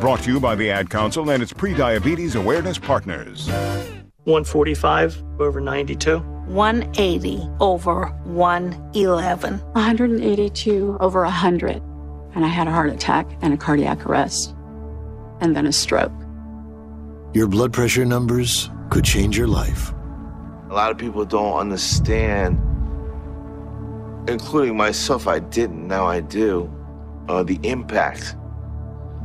Brought to you by the Ad Council and its pre-diabetes awareness partners. 145 over 92. 180 over 111. 182 over 100. And I had a heart attack and a cardiac arrest. And then a stroke. Your blood pressure numbers could change your life. A lot of people don't understand, including myself. I didn't, now I do, uh, the impact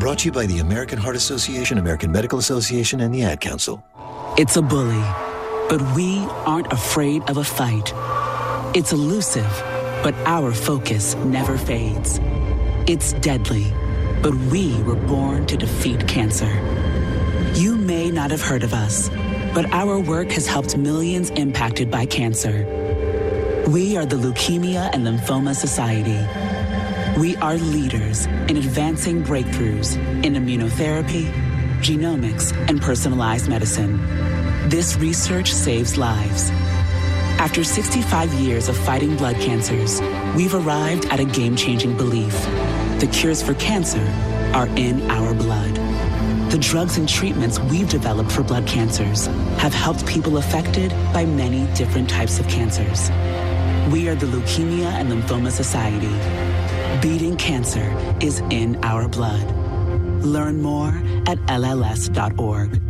Brought to you by the American Heart Association, American Medical Association, and the Ad Council. It's a bully, but we aren't afraid of a fight. It's elusive, but our focus never fades. It's deadly, but we were born to defeat cancer. You may not have heard of us, but our work has helped millions impacted by cancer. We are the Leukemia and Lymphoma Society. We are leaders in advancing breakthroughs in immunotherapy, genomics, and personalized medicine. This research saves lives. After 65 years of fighting blood cancers, we've arrived at a game changing belief. The cures for cancer are in our blood. The drugs and treatments we've developed for blood cancers have helped people affected by many different types of cancers. We are the Leukemia and Lymphoma Society. Beating cancer is in our blood. Learn more at LLS.org.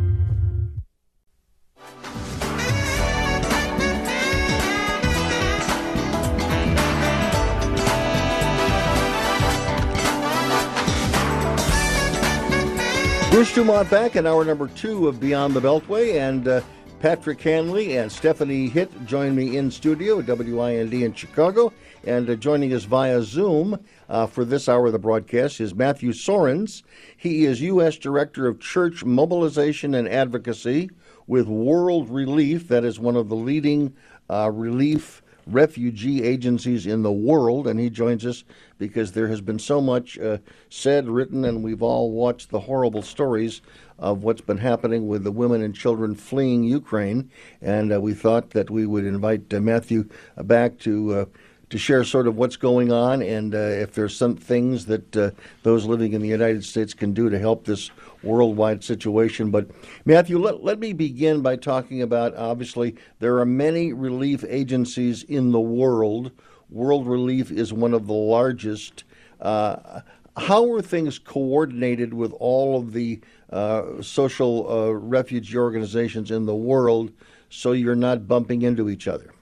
Bruce Dumont back in hour number two of Beyond the Beltway, and uh, Patrick Hanley and Stephanie Hitt join me in studio at WIND in Chicago. And uh, joining us via Zoom uh, for this hour of the broadcast is Matthew Soerens. He is U.S. Director of Church Mobilization and Advocacy with World Relief, that is one of the leading uh, relief refugee agencies in the world, and he joins us because there has been so much uh, said, written, and we've all watched the horrible stories of what's been happening with the women and children fleeing Ukraine. And uh, we thought that we would invite uh, Matthew back to. Uh, to share sort of what's going on and uh, if there's some things that uh, those living in the United States can do to help this worldwide situation. But Matthew, let, let me begin by talking about obviously there are many relief agencies in the world. World Relief is one of the largest. Uh, how are things coordinated with all of the uh, social uh, refugee organizations in the world so you're not bumping into each other?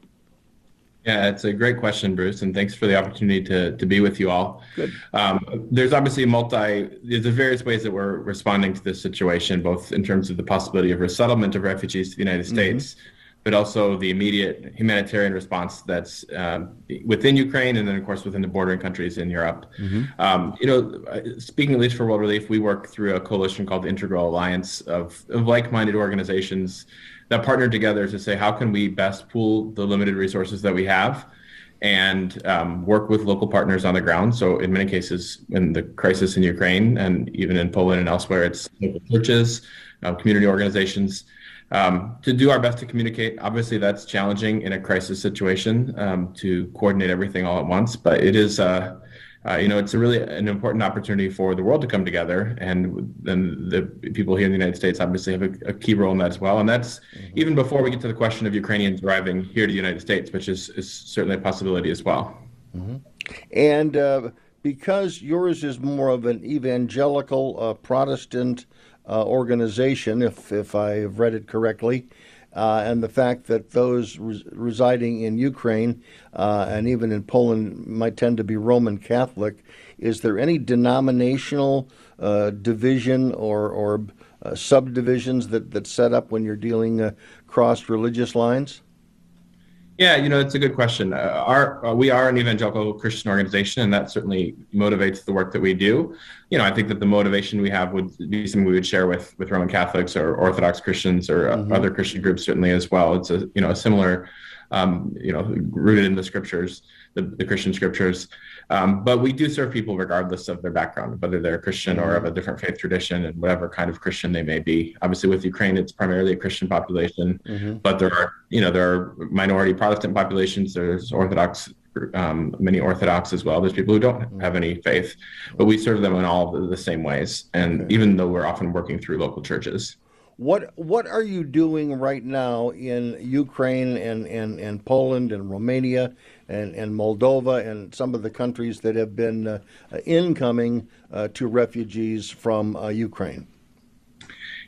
Yeah, it's a great question, Bruce, and thanks for the opportunity to, to be with you all. Good. Um, there's obviously multi, there's various ways that we're responding to this situation, both in terms of the possibility of resettlement of refugees to the United States, mm-hmm. But also the immediate humanitarian response that's uh, within Ukraine and then, of course, within the bordering countries in Europe. Mm-hmm. Um, you know, speaking at least for World Relief, we work through a coalition called the Integral Alliance of, of like-minded organizations that partner together to say how can we best pool the limited resources that we have and um, work with local partners on the ground. So in many cases, in the crisis in Ukraine and even in Poland and elsewhere, it's local churches, uh, community organizations um, to do our best to communicate. Obviously, that's challenging in a crisis situation um, to coordinate everything all at once, but it is. Uh, uh, you know, it's a really an important opportunity for the world to come together, and then the people here in the United States obviously have a, a key role in that as well. And that's mm-hmm. even before we get to the question of Ukrainians arriving here to the United States, which is, is certainly a possibility as well. Mm-hmm. And uh, because yours is more of an evangelical uh, Protestant uh, organization, if if I have read it correctly, uh, and the fact that those res- residing in Ukraine uh, and even in Poland might tend to be Roman Catholic. Is there any denominational uh, division or, or uh, subdivisions that, that set up when you're dealing uh, cross religious lines? Yeah, you know, it's a good question. Uh, our uh, we are an evangelical Christian organization, and that certainly motivates the work that we do. You know, I think that the motivation we have would be something we would share with with Roman Catholics or Orthodox Christians or uh, mm-hmm. other Christian groups certainly as well. It's a you know a similar, um, you know, rooted in the scriptures, the, the Christian scriptures. Um, but we do serve people regardless of their background, whether they're Christian or of a different faith tradition and whatever kind of Christian they may be. Obviously, with Ukraine, it's primarily a Christian population, mm-hmm. but there are, you know, there are minority Protestant populations. There's Orthodox, um, many Orthodox as well. There's people who don't mm-hmm. have any faith, but we serve them in all the, the same ways. And okay. even though we're often working through local churches. What what are you doing right now in Ukraine and, and, and Poland and Romania and, and Moldova and some of the countries that have been uh, incoming uh, to refugees from uh, Ukraine?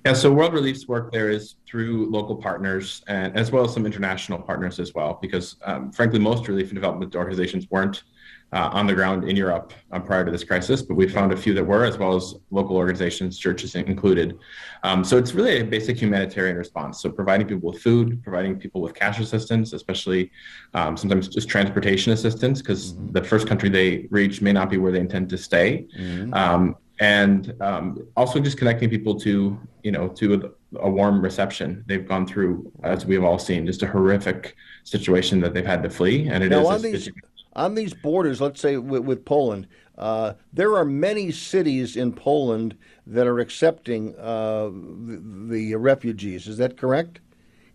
Yeah, so World Relief's work there is through local partners and as well as some international partners as well, because um, frankly, most relief and development organizations weren't uh, on the ground in Europe uh, prior to this crisis, but we found a few that were, as well as local organizations, churches included. Um, so it's really a basic humanitarian response. So providing people with food, providing people with cash assistance, especially um, sometimes just transportation assistance, because mm-hmm. the first country they reach may not be where they intend to stay. Mm-hmm. Um, and um, also just connecting people to, you know, to a, a warm reception. They've gone through, as we've all seen, just a horrific situation that they've had to flee, and it now, is. On these borders, let's say with, with Poland, uh, there are many cities in Poland that are accepting uh, the, the, refugees. Is that correct?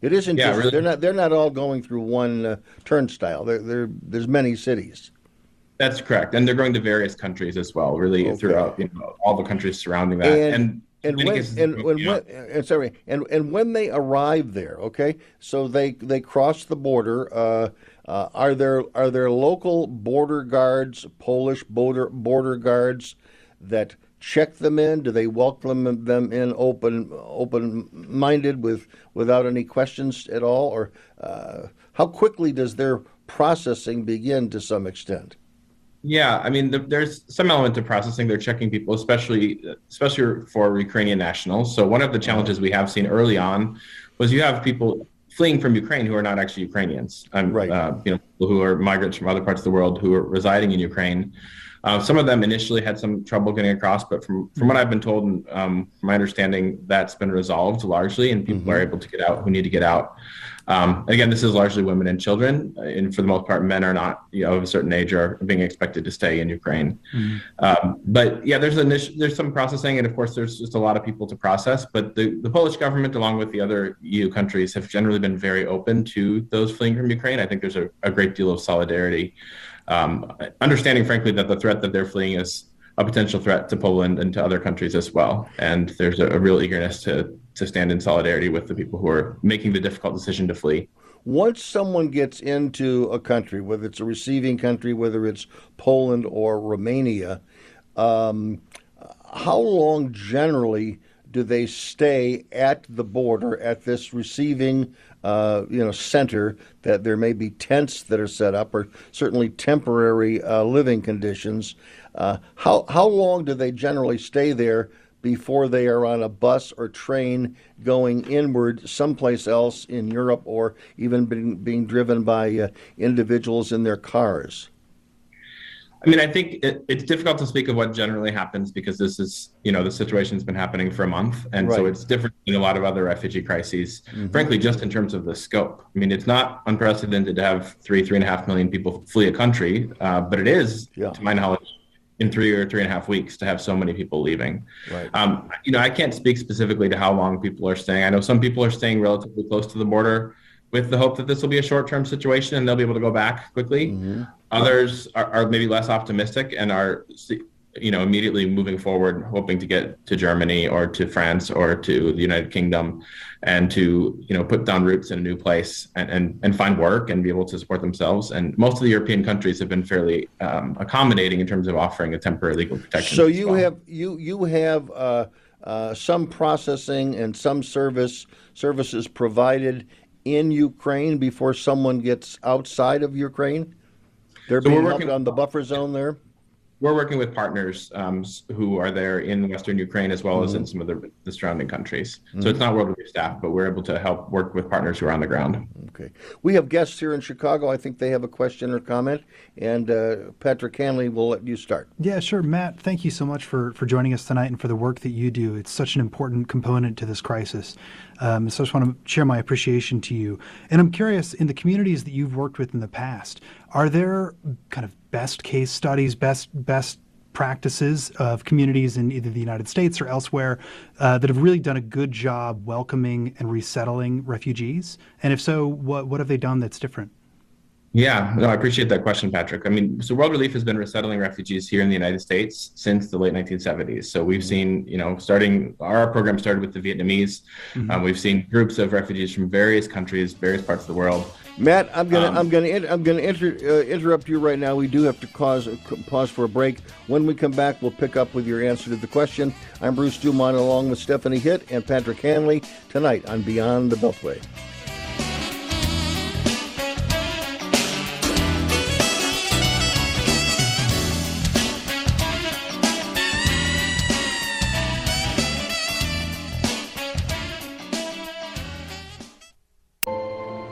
It isn't yeah, just really. they're not they're not all going through one uh, turnstile. There, there there's many cities. That's correct, and they're going to various countries as well. Really okay. throughout you know, all the countries surrounding that, and, and and when, and, when, when, and sorry, and and when they arrive there, okay, so they they cross the border. Uh, uh, are there are there local border guards, Polish border border guards, that check them in? Do they welcome them in open open minded with without any questions at all, or uh, how quickly does their processing begin to some extent? Yeah, I mean, the, there's some element of processing. They're checking people, especially especially for Ukrainian nationals. So one of the challenges we have seen early on was you have people fleeing from Ukraine who are not actually Ukrainians. Um, right. Uh, you know, who are migrants from other parts of the world who are residing in Ukraine. Uh, some of them initially had some trouble getting across, but from from what I've been told, and um, from my understanding, that's been resolved largely, and people mm-hmm. are able to get out who need to get out. Um, again, this is largely women and children, uh, and for the most part, men are not you know, of a certain age are being expected to stay in Ukraine. Mm-hmm. Um, but yeah, there's a there's some processing, and of course, there's just a lot of people to process. But the, the Polish government, along with the other EU countries, have generally been very open to those fleeing from Ukraine. I think there's a, a great deal of solidarity, um, understanding, frankly, that the threat that they're fleeing is a potential threat to Poland and to other countries as well. And there's a, a real eagerness to to stand in solidarity with the people who are making the difficult decision to flee. Once someone gets into a country, whether it's a receiving country, whether it's Poland or Romania, um, how long generally do they stay at the border at this receiving uh, you know center that there may be tents that are set up or certainly temporary uh, living conditions uh, how how long do they generally stay there before they are on a bus or train going inward someplace else in Europe or even being, being driven by uh, individuals in their cars? I mean, I think it, it's difficult to speak of what generally happens because this is, you know, the situation's been happening for a month. And right. so it's different than a lot of other refugee crises, mm-hmm. frankly, just in terms of the scope. I mean, it's not unprecedented to have three, three and a half million people flee a country, uh, but it is, yeah. to my knowledge, in three or three and a half weeks to have so many people leaving. Right. Um, you know, I can't speak specifically to how long people are staying. I know some people are staying relatively close to the border with the hope that this will be a short-term situation and they'll be able to go back quickly. Mm-hmm. Others are, are maybe less optimistic and are, you know, immediately moving forward, hoping to get to Germany or to France or to the United Kingdom, and to you know put down roots in a new place and and, and find work and be able to support themselves. And most of the European countries have been fairly um, accommodating in terms of offering a temporary legal protection. So you well. have you you have uh, uh, some processing and some service services provided in Ukraine before someone gets outside of Ukraine. They're So being working- on the buffer zone there. We're working with partners um, who are there in Western Ukraine as well as in Mhm. some of the, the surrounding countries. So Mhm. it's not World Relief staff, but we're able to help work with partners who are on the ground. Okay. We have guests here in Chicago. I think they have a question or comment. And uh, Patrick Hanley, we'll let you start. Yeah, sure. Matt, thank you so much for, for joining us tonight and for the work that you do. It's such an important component to this crisis. Um, so I just want to share my appreciation to you. And I'm curious, in the communities that you've worked with in the past, are there kind of best case studies, best best practices of communities in either the United States or elsewhere uh, that have really done a good job welcoming and resettling refugees? And if so, what what have they done that's different? Yeah, no, I appreciate that question, Patrick. I mean, so World Relief has been resettling refugees here in the United States since the late 1970s. So we've seen, you know, starting our program started with the Vietnamese. Mhm. Um, we've seen groups of refugees from various countries, various parts of the world. Matt, I'm gonna Um, I'm gonna I'm gonna inter, uh, interrupt you right now. We do have to cause pause for a break. When we come back, we'll pick up with your answer to the question. I'm Bruce Dumont, along with Stephanie Hitt and Patrick Hanley tonight on Beyond the Beltway.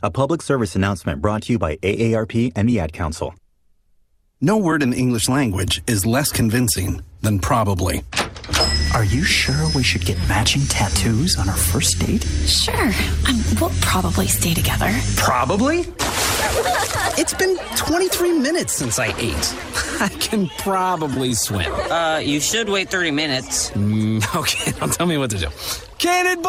A public service announcement brought to you by AARP and the Ad Council. No word in the English language is less convincing than probably. Are you sure we should get matching tattoos on our first date? Sure. Um, we'll probably stay together. Probably? It's been 23 minutes since I ate. I can probably swim. Uh, you should wait 30 minutes. Mm, okay, now tell me what to do. Cannonball!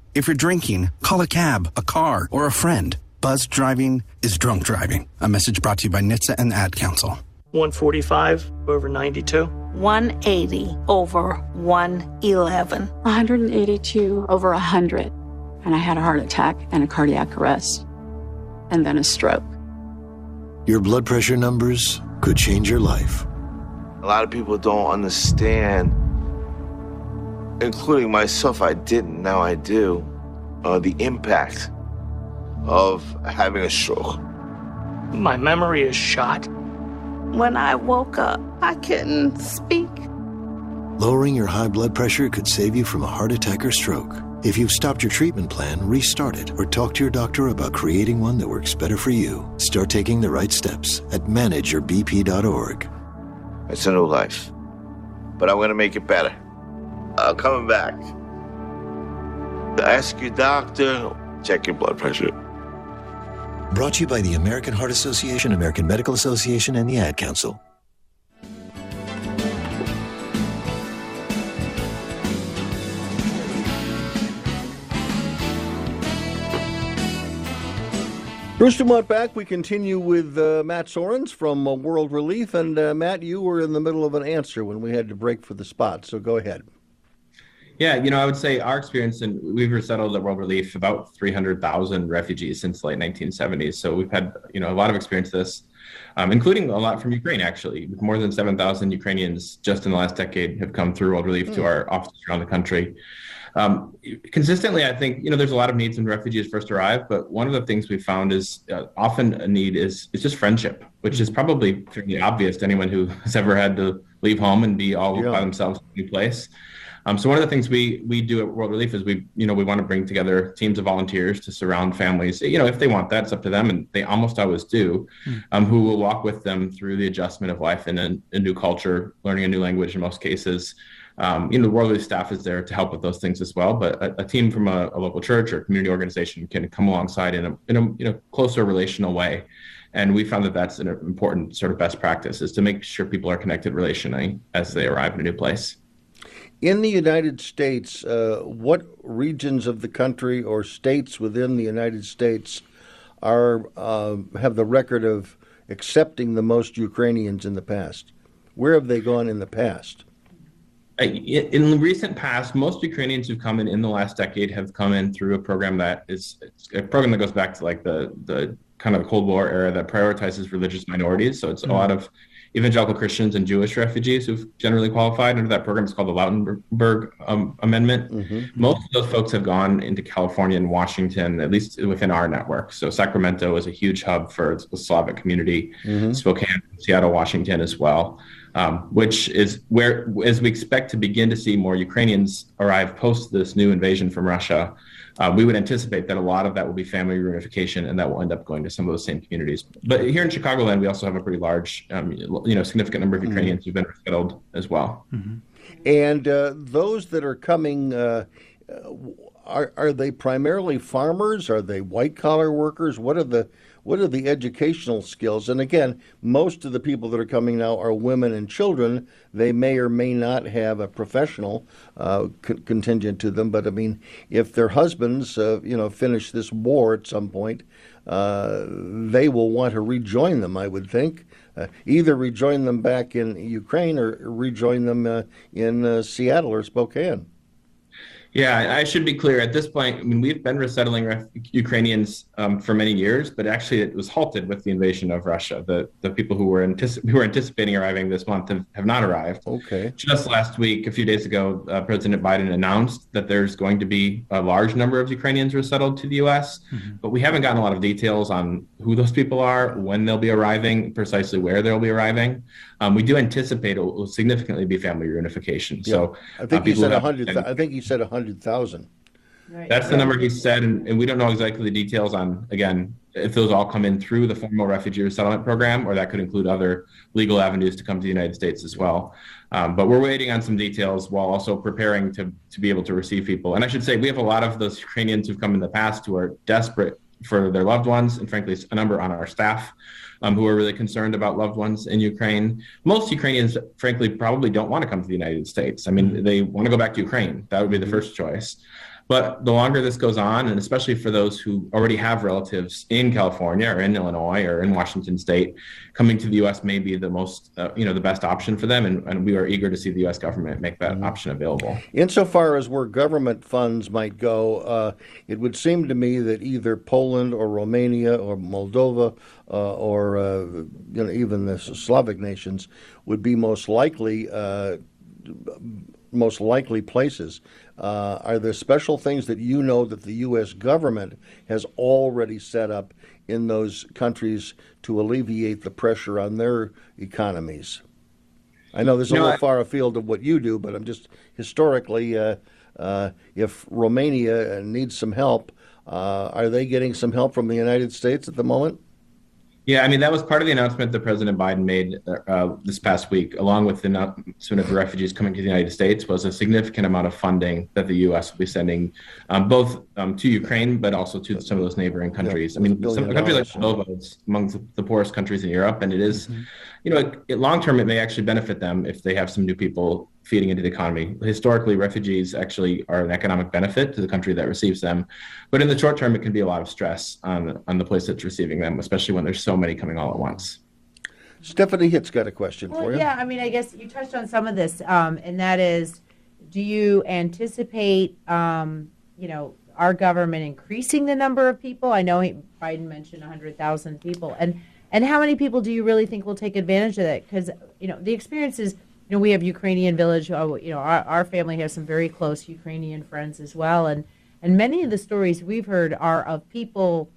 If you're drinking, call a cab, a car, or a friend. Buzz driving is drunk driving. A message brought to you by NHTSA and the Ad Council. 145 over 92. 180 over 111. 182 over 100. And I had a heart attack and a cardiac arrest. And then a stroke. Your blood pressure numbers could change your life. A lot of people don't understand, including myself. I didn't, now I do, uh, the impact of having a stroke. My memory is shot. When I woke up, I couldn't speak. Lowering your high blood pressure could save you from a heart attack or stroke. If you've stopped your treatment plan, restart it or talk to your doctor about creating one that works better for you. Start taking the right steps at manageyourbp.org. It's a new life, but I'm gonna make it better. I'm coming back. Ask your doctor, check your blood pressure. Brought to you by the American Heart Association, American Medical Association, and the Ad Council. Bruce Dumont back. We continue with uh, Matt Soerens from uh, World Relief. And uh, Matt, you were in the middle of an answer when we had to break for the spot. So go ahead. Yeah, you know, I would say our experience, and we've resettled at World Relief about 300,000 refugees since the late 1970s. So we've had, you know, a lot of experience this, um, including a lot from Ukraine, actually. More than 7,000 Ukrainians just in the last decade have come through World Relief mm. to our offices around the country. Um, consistently, I think you know there's a lot of needs when refugees first arrive, but one of the things we found is uh, often a need is is just friendship, which is probably fairly obvious to anyone who has ever had to leave home and be all yeah. by themselves in a new place. Um, so one of the things we we do at World Relief is we you know we want to bring together teams of volunteers to surround families. You know if they want that, it's up to them, and they almost always do. Mm. Um, who will walk with them through the adjustment of life in a, a new culture, learning a new language in most cases um, you know, the World Relief staff is there to help with those things as well. But a, a team from a, a, local church or community organization can come alongside in a, in a you know closer relational way. And we found that that's an important sort of best practice is to make sure people are connected relationally as they arrive in a new place. In the United States, uh, what regions of the country or states within the United States are uh, have the record of accepting the most Ukrainians in the past? Where have they gone in the past? in the recent past, most Ukrainians who've come in in the last decade have come in through a program that is a program that goes back to like the the kind of Cold War era that prioritizes religious minorities. So it's mm-hmm. a lot of evangelical Christians and Jewish refugees who've generally qualified under that program. It's called the Lautenberg um, Amendment. Mm-hmm. Most of those folks have gone into California and Washington, at least within our network. So Sacramento is a huge hub for the Slavic community, mm-hmm. Spokane, Seattle, Washington as well um, which is where, as we expect to begin to see more Ukrainians arrive post this new invasion from Russia, uh, we would anticipate that a lot of that will be family reunification, and that will end up going to some of those same communities. But here in Chicagoland, we also have a pretty large, um, you know, significant number of mm-hmm. Ukrainians mm-hmm. who've been resettled as well. Mm-hmm. And uh, those that are coming. Uh, are, are they primarily farmers? Are they white collar workers? What are the what are the educational skills? And again, most of the people that are coming now are women and children. They may or may not have a professional uh, contingent to them, but I mean, if their husbands, uh, you know, finish this war at some point, uh, they will want to rejoin them. I would think. Uh, either rejoin them back in Ukraine or rejoin them uh, in uh, Seattle or Spokane. Yeah, I should be clear. At this point, I mean, we've been resettling ref- Ukrainians um, for many years, but actually, it was halted with the invasion of Russia. The the people who were antici- who were anticipating arriving this month have, have not arrived. Okay. Just last week, a few days ago, uh, President Biden announced that there's going to be a large number of Ukrainians resettled to the U.S., mm-hmm. but we haven't gotten a lot of details on who those people are, when they'll be arriving, precisely where they'll be arriving. Um, we do anticipate it will significantly be family reunification. Yeah. So I think uh, you said hundred. I think you said hundred thousand. Right. That's the number he said, and, and we don't know exactly the details on again if those all come in through the formal refugee resettlement program, or that could include other legal avenues to come to the United States as well. Um, but we're waiting on some details while also preparing to to be able to receive people. And I should say we have a lot of those Ukrainians who've come in the past who are desperate for their loved ones, and frankly, a number on our staff um, who are really concerned about loved ones in Ukraine. Most Ukrainians, frankly, probably don't want to come to the United States. I mean, they want to go back to Ukraine. That would be the mm-hmm. first choice. But the longer this goes on, and especially for those who already have relatives in California or in Illinois or in Washington State, coming to the U.S. may be the most, uh, you know, the best option for them. And, and, we are eager to see the U.S. government make that mm-hmm. option available. Insofar as where government funds might go, uh, it would seem to me that either Poland or Romania or Moldova uh, or uh, you know even the Slavic nations would be most likely uh, most likely places. Uh, are there special things that you know that the U.S. government has already set up in those countries to alleviate the pressure on their economies? I know this is a little I, far afield of what you do, but I'm just historically, uh, uh, if Romania needs some help, uh, are they getting some help from the United States at the moment? Yeah, I mean that was part of the announcement that President Biden made uh, this past week, along with the announcement of the refugees coming to the United States, was a significant amount of funding that the U.S. will be sending, um, both um, to Ukraine but also to some of those neighboring countries. Yeah, I mean, some, a country like Moldova is among the, the, poorest countries in Europe, and it is, mm-hmm. You know, long term it may actually benefit them if they have some new people feeding into the economy. Historically, refugees actually are an economic benefit to the country that receives them, but in the short term, it can be a lot of stress on on the place that's receiving them, especially when there's so many coming all at once. Stephanie Hitt's got a question well, for you. Yeah, I mean, I guess you touched on some of this, um, and that is, do you anticipate, um, you know, our government increasing the number of people? I know Biden mentioned 100,000 people, and and how many people do you really think will take advantage of that? Because you know, the experience is you know, we have Ukrainian village. Uh, you know, our, our family has some very close Ukrainian friends as well, and and many of the stories we've heard are of people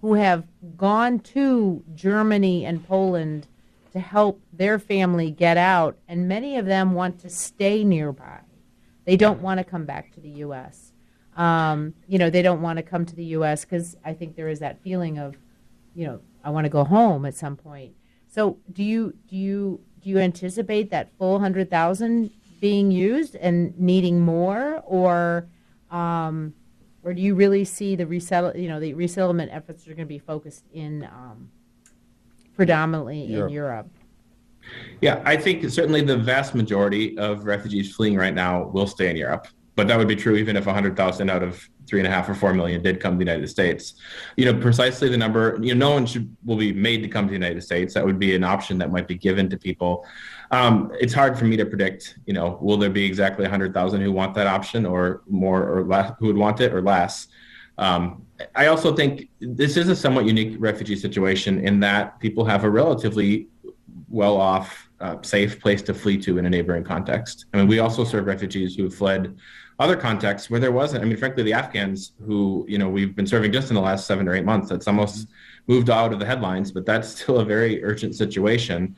who have gone to Germany and Poland to help their family get out, and many of them want to stay nearby. They don't want to come back to the U.S. Um, you know, they don't want to come to the U.S. because I think there is that feeling of, you know, I want to go home at some point. So, do you do you do you anticipate that full hundred thousand being used and needing more, or um, or do you really see the resettle? You know, the resettlement efforts are going to be focused in um, predominantly Europe. in Europe. Yeah, I think certainly the vast majority of refugees fleeing right now will stay in Europe but that would be true even if 100,000 out of three and a half or four million did come to the United States. You know, precisely the number, you know, no one should will be made to come to the United States. That would be an option that might be given to people. Um, it's hard for me to predict, you know, will there be exactly 100,000 who want that option or more or less who would want it or less? Um, I also think this is a somewhat unique refugee situation in that people have a relatively well off, uh, safe place to flee to in a neighboring context. I mean, we also serve refugees who have fled other contexts where there wasn't. I mean, frankly, the Afghans who you know we've been serving just in the last seven or eight months, that's almost moved out of the headlines, but that's still a very urgent situation.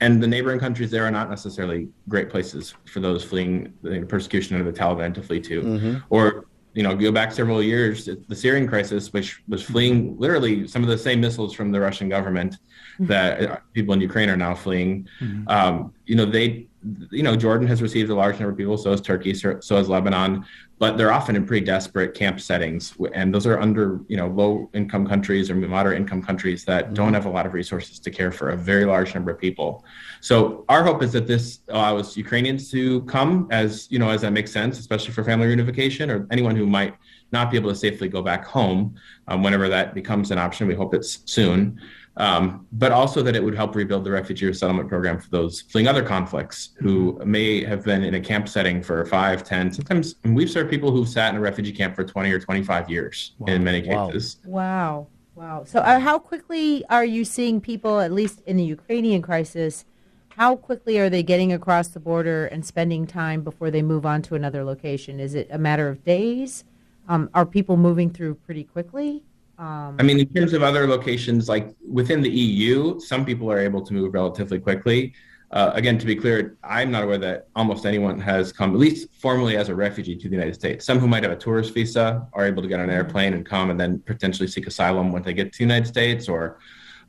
And the neighboring countries there are not necessarily great places for those fleeing the persecution under the Taliban to flee to, mm-hmm. or you know, go back several years, the Syrian crisis, which was fleeing literally some of the same missiles from the Russian government mm-hmm. that people in Ukraine are now fleeing. Mm-hmm. Um, you know, they you know, Jordan has received a large number of people, so has Turkey, so, so has Lebanon, but they're often in pretty desperate camp settings. And those are under, you know, low income countries or moderate income countries that mm-hmm. don't have a lot of resources to care for a very large number of people. So our hope is that this allows Ukrainians to come as, you know, as that makes sense, especially for family reunification or anyone who might not be able to safely go back home um, whenever that becomes an option. We hope it's soon um, but also that it would help rebuild the refugee resettlement program for those fleeing other conflicts who may have been in a camp setting for five, ten, sometimes we've served people who've sat in a refugee camp for 20 or 25 years wow. in many cases. Wow. Wow. So, uh, how quickly are you seeing people, at least in the Ukrainian crisis, how quickly are they getting across the border and spending time before they move on to another location? Is it a matter of days? Um, are people moving through pretty quickly? Um, I mean, in terms of other locations, like within the EU, some people are able to move relatively quickly. Uh, again, to be clear, I'm not aware that almost anyone has come, at least formally, as a refugee to the United States. Some who might have a tourist visa are able to get on an airplane and come and then potentially seek asylum when they get to the United States, or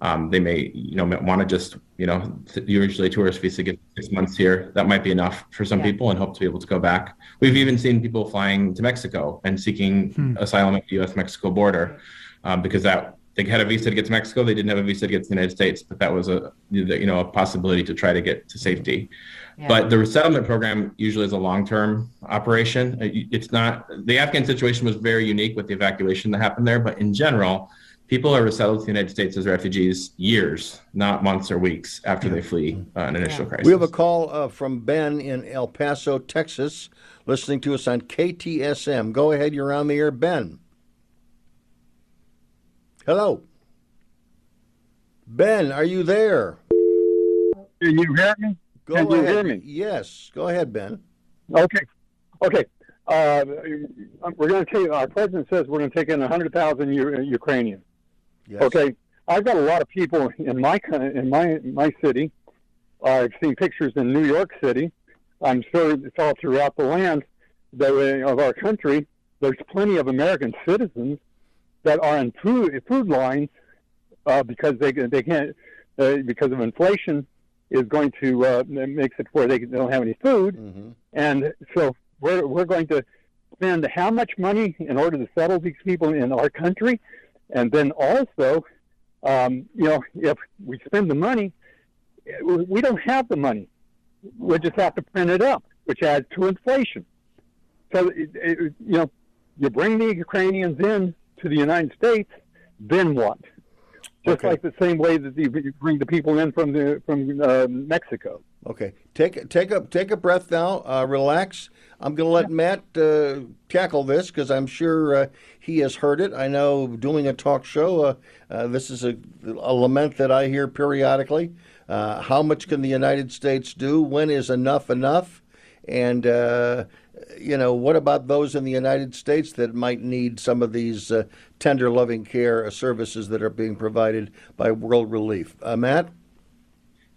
um, they may, you know, want to just, you know, usually a tourist visa get six months here. That might be enough for some yeah. people, and hope to be able to go back. We've even seen people flying to Mexico and seeking hmm. asylum at the U.S.-Mexico border um, because that they had a visa to get to Mexico. They didn't have a visa to get to the United States, but that was a you know a possibility to try to get to safety. Yeah. But the resettlement program usually is a long-term operation. It's not the Afghan situation was very unique with the evacuation that happened there, but in general, people are resettled to the United States as refugees years, not months or weeks after they flee uh, an initial yeah. crisis. We have a call uh, from Ben in El Paso, Texas, listening to us on KTSM. Go ahead, you're on the air, Ben. Hello. Ben, are you there? Can you hear me? Go Can ahead. you hear me? Yes. Go ahead, Ben. Okay. Okay. Uh, we're going to take. Our president says we're going to take in 100,000 U- Ukrainians. Yes. Okay. I've got a lot of people in my in my my city. I've seen pictures in New York City. I'm sure it's all throughout the land that, of our country. There's plenty of American citizens that are in food, food lines uh, because they they can't uh, because of inflation is going to uh, makes it where they don't have any food, and so we're we're going to spend how much money in order to settle these people in our country, and then also, um, you know, if we spend the money, we we don't have the money. We just have to print it up, which adds to inflation. So, it, it, you know, you bring the Ukrainians in to the United States, then what? Just like the same way that you bring the people in from the from uh, Mexico. Okay, take take a take a breath now. Uh, relax. I'm going to let Matt uh, tackle this because I'm sure uh, he has heard it. I know doing a talk show, uh, uh, this is a, a lament that I hear periodically. Uh, how much can the United States do? When is enough enough? And uh, you know, what about those in the United States that might need some of these uh, tender, loving care uh, services that are being provided by World Relief? Uh, Matt.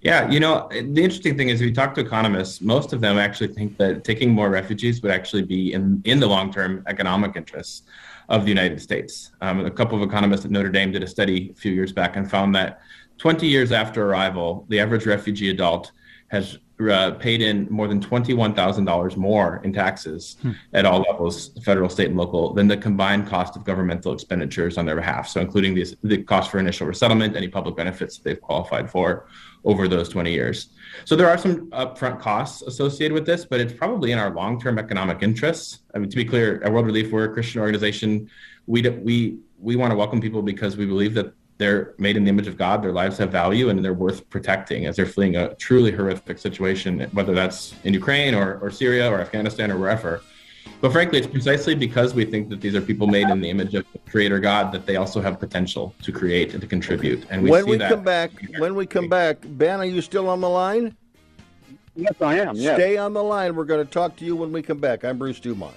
Yeah, you know, the interesting thing is, if you talk to economists, most of them actually think that taking more refugees would actually be in, in the long term economic interests of the United States. Um, a couple of economists at Notre Dame did a study a few years back and found that 20 years after arrival, the average refugee adult has uh, paid in more than $21,000 more in taxes Hmm. at all levels, federal, state, and local, than the combined cost of governmental expenditures on their behalf. So, including these, the cost for initial resettlement, any public benefits that they've qualified for over those 20 years. So, there are some upfront costs associated with this, but it's probably in our long term economic interests. I mean, to be clear, at World Relief, we're a Christian organization. We, do, we, we want to welcome people because we believe that they're made in the image of God, their lives have value, and they're worth protecting as they're fleeing a truly horrific situation, whether that's in Ukraine or, or Syria or Afghanistan or wherever. But frankly, it's precisely because we think that these are people made in the image of the Creator God that they also have potential to create and to contribute. And we when see we that. come back, when we come back, Ben, are you still on the line? Yes, I am. Yes. Stay on the line. We're going to talk to you when we come back. I'm Bruce Dumont.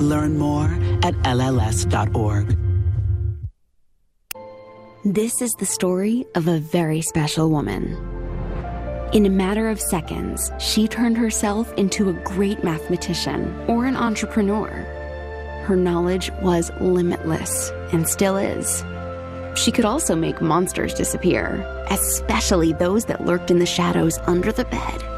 Learn more at LLS.org. This is the story of a very special woman. In a matter of seconds, she turned herself into a great mathematician or an entrepreneur. Her knowledge was limitless and still is. She could also make monsters disappear, especially those that lurked in the shadows under the bed.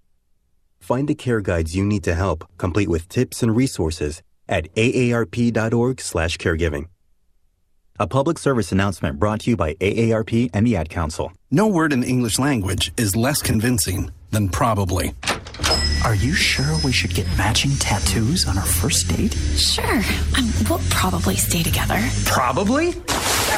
Find the care guides you need to help, complete with tips and resources at aarp.org/caregiving. A public service announcement brought to you by AARP and the Ad Council. No word in the English language is less convincing than probably. Are you sure we should get matching tattoos on our first date? Sure. Um, we'll probably stay together. Probably?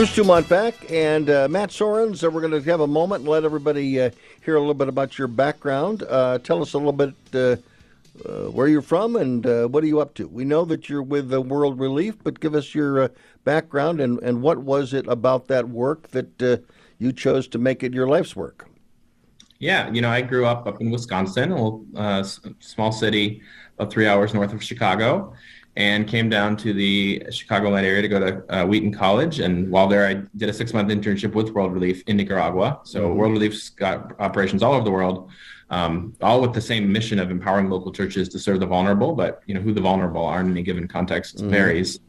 Bruce Dumont back and uh, Matt Soerens. Uh, we're going to have a moment and let everybody uh, hear a little bit about your background. Uh, tell us a little bit uh, uh, where you're from and what are you up to. We know that you're with the World Relief, but give us your background and, and what was it about that work that you chose to make it your life's work? Yeah, you know, I grew up up in Wisconsin, a little, small city about three hours north of Chicago and came down to the Chicagoland area to go to uh, Wheaton College. And while there, I did a six month internship with World Relief in Nicaragua. So mm-hmm. World Relief's got operations all over the world, um, all with the same mission of empowering local churches to serve the vulnerable. But you know who the vulnerable are in any given context mm-hmm. varies.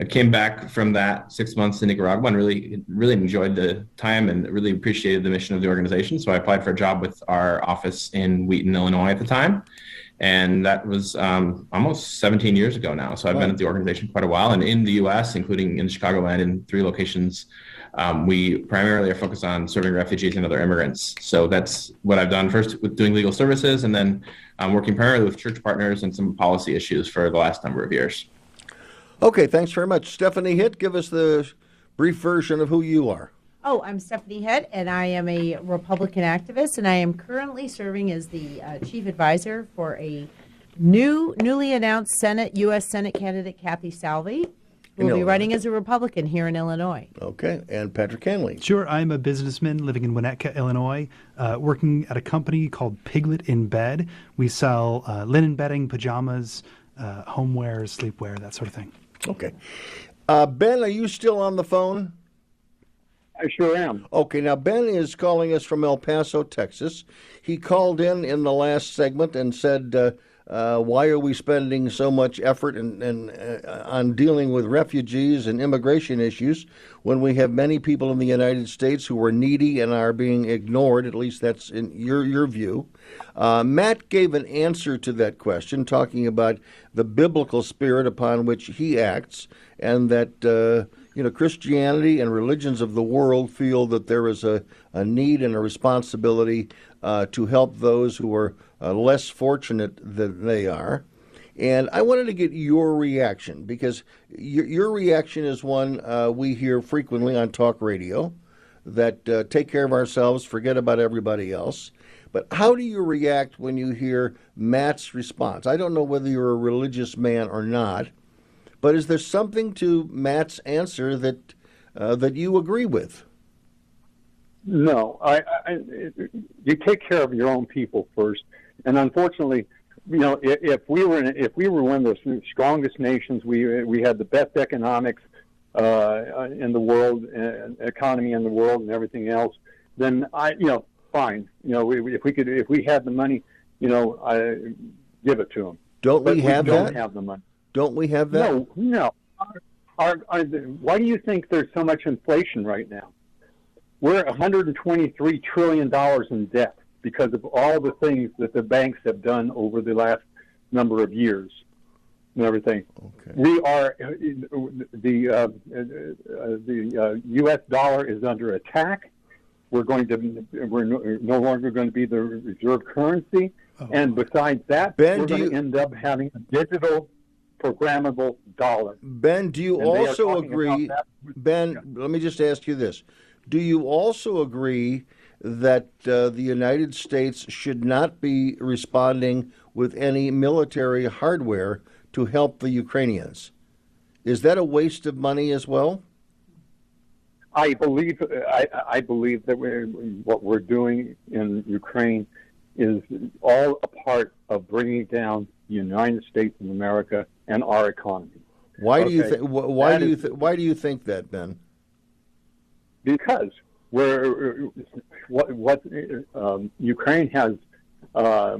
I came back from that six months in Nicaragua and really, really enjoyed the time and really appreciated the mission of the organization. So I applied for a job with our office in Wheaton, Illinois at the time and that was um, almost 17 years ago now. So I've been at the organization quite a while, and in the U.S., including in Chicagoland, in three locations, um, we primarily are focused on serving refugees and other immigrants. So that's what I've done first with doing legal services, and then um, working primarily with church partners and some policy issues for the last number of years. Okay, thanks very much, Stephanie Hitt. Give us the brief version of who you are. Oh, I'm Stephanie Hitt, and I am a Republican activist, and I am currently serving as the uh, chief advisor for a new, newly announced Senate U.S. Senate candidate, Kathy Salvi, who will be running as a Republican here in Illinois. Okay, and Patrick Hanley. Sure, I'm a businessman living in Winnetka, Illinois, uh, working at a company called Piglet in Bed. We sell uh, linen bedding, pajamas, uh, homeware, sleepwear, that sort of thing. Okay. Uh, ben, are you still on the phone? I sure am. Okay, now Ben is calling us from El Paso, Texas. He called in in the last segment and said, uh, uh, "Why are we spending so much effort and uh, on dealing with refugees and immigration issues when we have many people in the United States who are needy and are being ignored? At least that's in your your view." Uh, Matt gave an answer to that question, talking about the biblical spirit upon which he acts, and that uh, you know, Christianity and religions of the world feel that there is a, a need and a responsibility uh, to help those who are uh, less fortunate than they are. And I wanted to get your reaction because your, your reaction is one uh, we hear frequently on talk radio that uh, take care of ourselves, forget about everybody else. But how do you react when you hear Matt's response? I don't know whether you're a religious man or not, but is there something to Matt's answer that uh, that you agree with? No, I, I, you take care of your own people first, and unfortunately, you know, if, if we were in, if we were one of the strongest nations, we we had the best economics uh, in the world, uh, economy in the world, and everything else. Then I, you know, fine. You know, we, if we could, if we had the money, you know, I give it to them. Don't but we have we don't that? Have the money. Don't we have that? No, no. Our, our, why do you think there's so much inflation right now? We're 123 trillion dollars in debt because of all the things that the banks have done over the last number of years and everything. Okay. We are the uh, the uh, U.S. dollar is under attack. We're going to we're no, no longer going to be the reserve currency, oh. and besides that, ben, we're going you... to end up having a digital programmable dollar. Ben, do you And also agree? Ben, let me just ask you this: Do you also agree that uh, the United States should not be responding with any military hardware to help the Ukrainians? Is that a waste of money as well? I believe I, I believe that we're, what we're doing in Ukraine is all a part of bringing down the United States of America and our economy. Why do you think? Why That do you th- Why do you think that, Ben? because we're what what um, Ukraine has uh,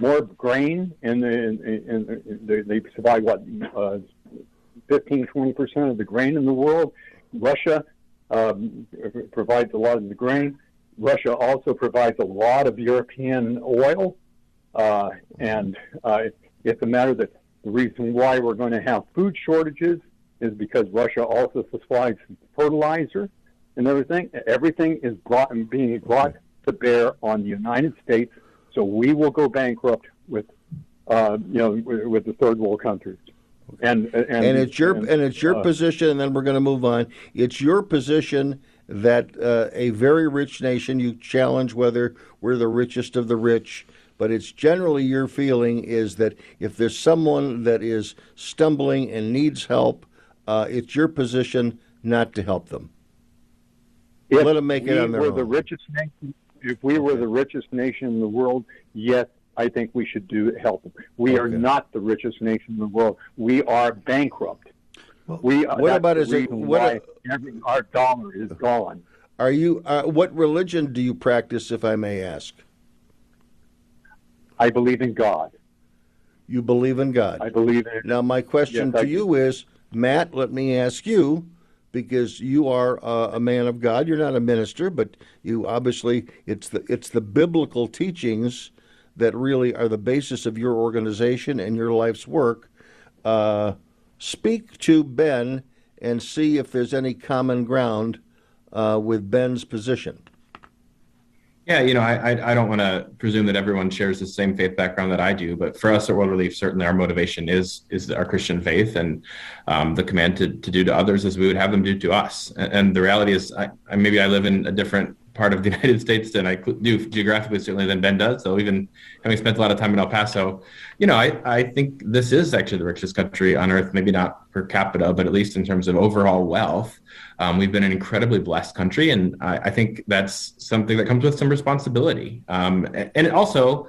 more grain and the, and, and they, they supply what uh, 15, 20 percent of the grain in the world. Russia um, provides a lot of the grain. Russia also provides a lot of European oil, uh, and uh, it's a matter that the reason why we're going to have food shortages is because Russia also supplies fertilizer and everything. Everything is brought and being brought to bear on the United States, so we will go bankrupt with, uh, you know, with, the third world countries. And, and and it's your and, and, it's your uh, position, and then we're going to move on. It's your position that uh, a very rich nation, you challenge whether we're the richest of the rich, but it's generally your feeling is that if there's someone that is stumbling and needs help, uh, it's your position not to help them. If Let them make it we on their were own. the richest nation, if we were the richest nation in the world, yes, I think we should do help them. We are not the richest nation in the world. We are bankrupt. we are, what about is it- what why a- every, our dollar is gone. Are you? Uh, what religion do you practice, if I may ask? I believe in God. You believe in God. I believe in. God now, my question Yes, I to you is, Matt. Let me ask you, because you are uh, a man of God. You're not a minister, but you obviously it's the it's the biblical teachings that really are the basis of your organization and your life's work. Uh, speak to Ben and see if there's any common ground uh, with Ben's position. Yeah, you know, I I, I don't want to presume that everyone shares the same faith background that I do, but for us at World Relief, certainly our motivation is is our Christian faith and um, the command to, to do to others as we would have them do to us. And, and the reality is, I, I maybe I live in a different part of the United States than I do geographically, certainly than Ben does. So even having spent a lot of time in El Paso, you know, I I think this is actually the richest country on earth. Maybe not per capita, but at least in terms of overall wealth. Um, we've been an incredibly blessed country, and I, I think that's something that comes with some responsibility. Um, and also,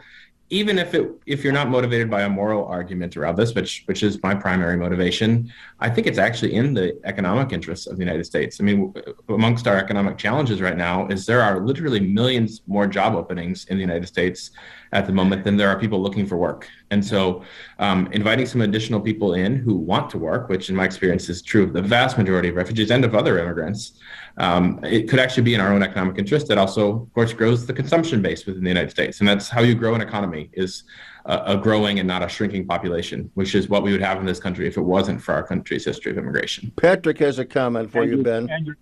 even if it if you're not motivated by a moral argument around this, which which is my primary motivation, I think it's actually in the economic interests of the United States. I mean, amongst our economic challenges right now is there are literally millions more job openings in the United States at the moment than there are people looking for work. And so, um, inviting some additional people in who want to work, which in my experience is true of the vast majority of refugees and of other immigrants, um, it could actually be in our own economic interest. That also, of course, grows the consumption base within the United States, and that's how you grow an economy is a, a growing and not a shrinking population, which is what we would have in this country if it wasn't for our country's history of immigration. Patrick has a comment for you, Ben. And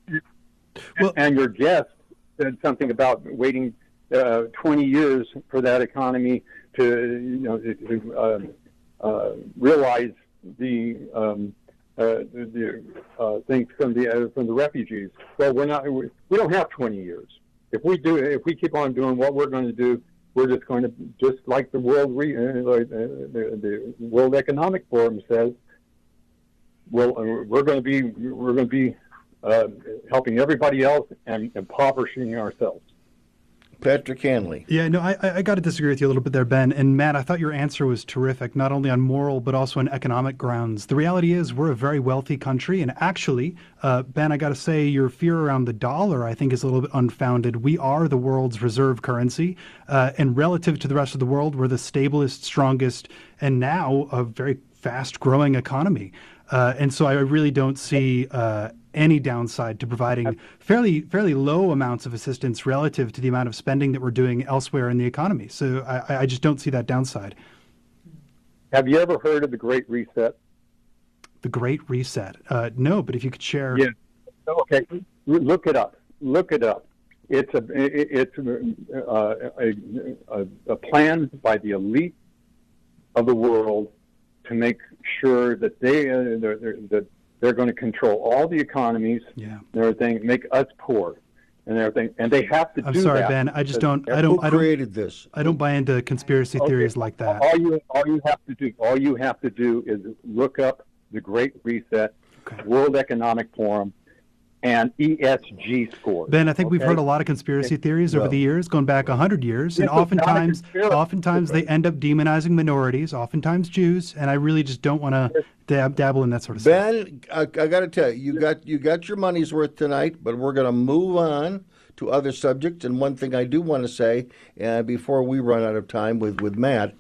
your, and your guest said something about waiting uh, 20 years for that economy to, you know, to, uh, uh, realize the um, uh, the uh, things from the uh, from the refugees. Well, we're not. We, don't have 20 years. If we do, if we keep on doing what we're going to do, we're just going to just like the world re, the, the World Economic Forum says. Well, we're going to be we're going to be helping everybody else and impoverishing ourselves. Patrick Hanley. Yeah, no, I, I got to disagree with you a little bit there, Ben. And Matt, I thought your answer was terrific, not only on moral, but also on economic grounds. The reality is, we're a very wealthy country. And actually, uh, Ben, I got to say, your fear around the dollar, I think, is a little bit unfounded. We are the world's reserve currency. Uh, and relative to the rest of the world, we're the stablest, strongest, and now a very fast growing economy. Uh, and so I really don't see uh, any downside to providing fairly fairly low amounts of assistance relative to the amount of spending that we're doing elsewhere in the economy. So I, I just don't see that downside. Have you ever heard of the Great Reset? The Great Reset. Uh, no, but if you could share. Yeah. Okay. Look it up. Look it up. It's a it's a, a, a, a plan by the elite of the world to make sure that they uh, that they're going to control all the economies yeah. and everything, make us poor and everything, and they have to I'm do sorry, that. Ben. I just don't. I don't. I don't created this. I don't buy into conspiracy Okay. theories like that. All you all you have to do all you have to do is look up the Great Reset, World Economic Forum, and ESG scores. Ben, I think we've heard a lot of conspiracy theories over Well- the years, going back hundred years, and This is not a oftentimes, oftentimes they end up demonizing minorities, oftentimes Jews, and I really just don't want to dab, dabble in that sort of stuff. Ben, I, I got to tell you, you got you got your money's worth tonight, but we're going to move on to other subjects. And one thing I do want to say uh, before we run out of time with with Matt,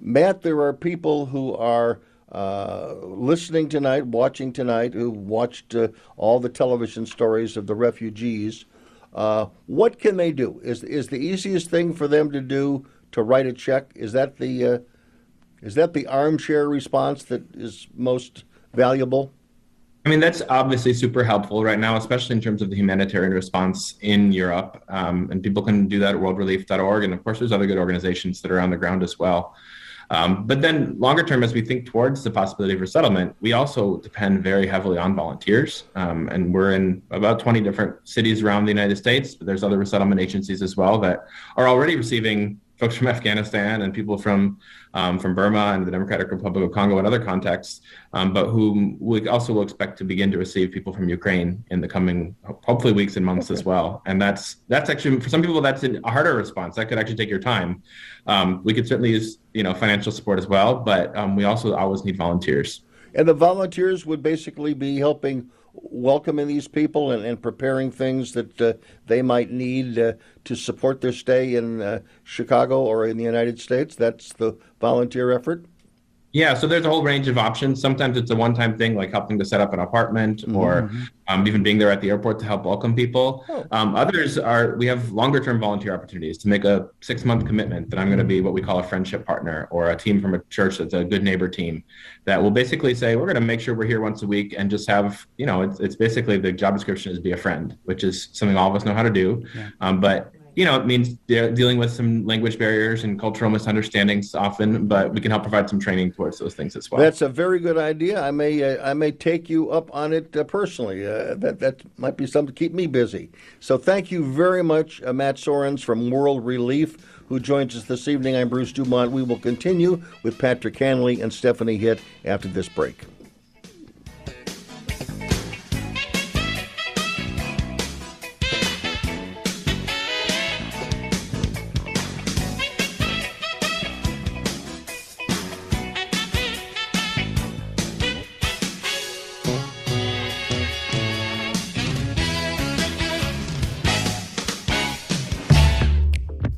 Matt, there are people who are uh, listening tonight, watching tonight, who watched uh, all the television stories of the refugees, uh, what can they do? Is is the easiest thing for them to do to write a check? Is that the uh, is that the armchair response that is most valuable? I mean, that's obviously super helpful right now, especially in terms of the humanitarian response in Europe. Um, and people can do that at worldrelief.org. And of course, there's other good organizations that are on the ground as well. Um, but then, longer term, as we think towards the possibility for settlement, we also depend very heavily on volunteers. Um, and we're in about 20 different cities around the United States. But there's other resettlement agencies as well that are already receiving folks from Afghanistan and people from um, from Burma and the Democratic Republic of Congo and other contexts, um, but who we also will expect to begin to receive people from Ukraine in the coming hopefully weeks and months as well. And that's that's actually for some people that's a harder response. That could actually take your time. Um, we could certainly use you know financial support as well, but um, we also always need volunteers. And the volunteers would basically be helping welcoming these people and, and preparing things that uh, they might need uh, to support their stay in uh, Chicago or in the United States? That's the volunteer effort? Yeah, so there's a whole range of options. Sometimes it's a one-time thing, like helping to set up an apartment, mm-hmm. or um, even being there at the airport to help welcome people. Oh. Um, others are we have longer-term volunteer opportunities to make a six-month commitment that I'm going to be what we call a friendship partner, or a team from a church that's a good neighbor team, that will basically say we're going to make sure we're here once a week and just have you know it's, it's basically the job description is be a friend, which is something all of us know how to do, yeah. um, but you know, it means de- dealing with some language barriers and cultural misunderstandings often, but we can help provide some training towards those things as well. That's a very good idea. I may uh, I may take you up on it uh, personally. Uh, that that might be something to keep me busy. So thank you very much, uh, Matt Soerens from World Relief, who joins us this evening. I'm Bruce Dumont. We will continue with Patrick Hanley and Stephanie Hitt after this break.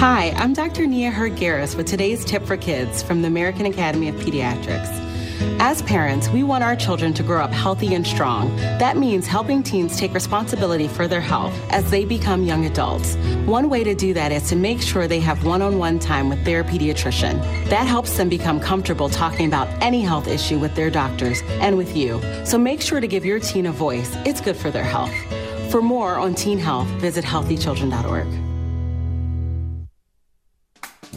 Hi, I'm Dr. Nia Heard-Garris with today's tip for kids from the American Academy of Pediatrics. As parents, we want our children to grow up healthy and strong. That means helping teens take responsibility for their health as they become young adults. One way to do that is to make sure they have one on one time with their pediatrician. That helps them become comfortable talking about any health issue with their doctors and with you. So make sure to give your teen a voice. It's good for their health. For more on teen health, visit healthychildren.org.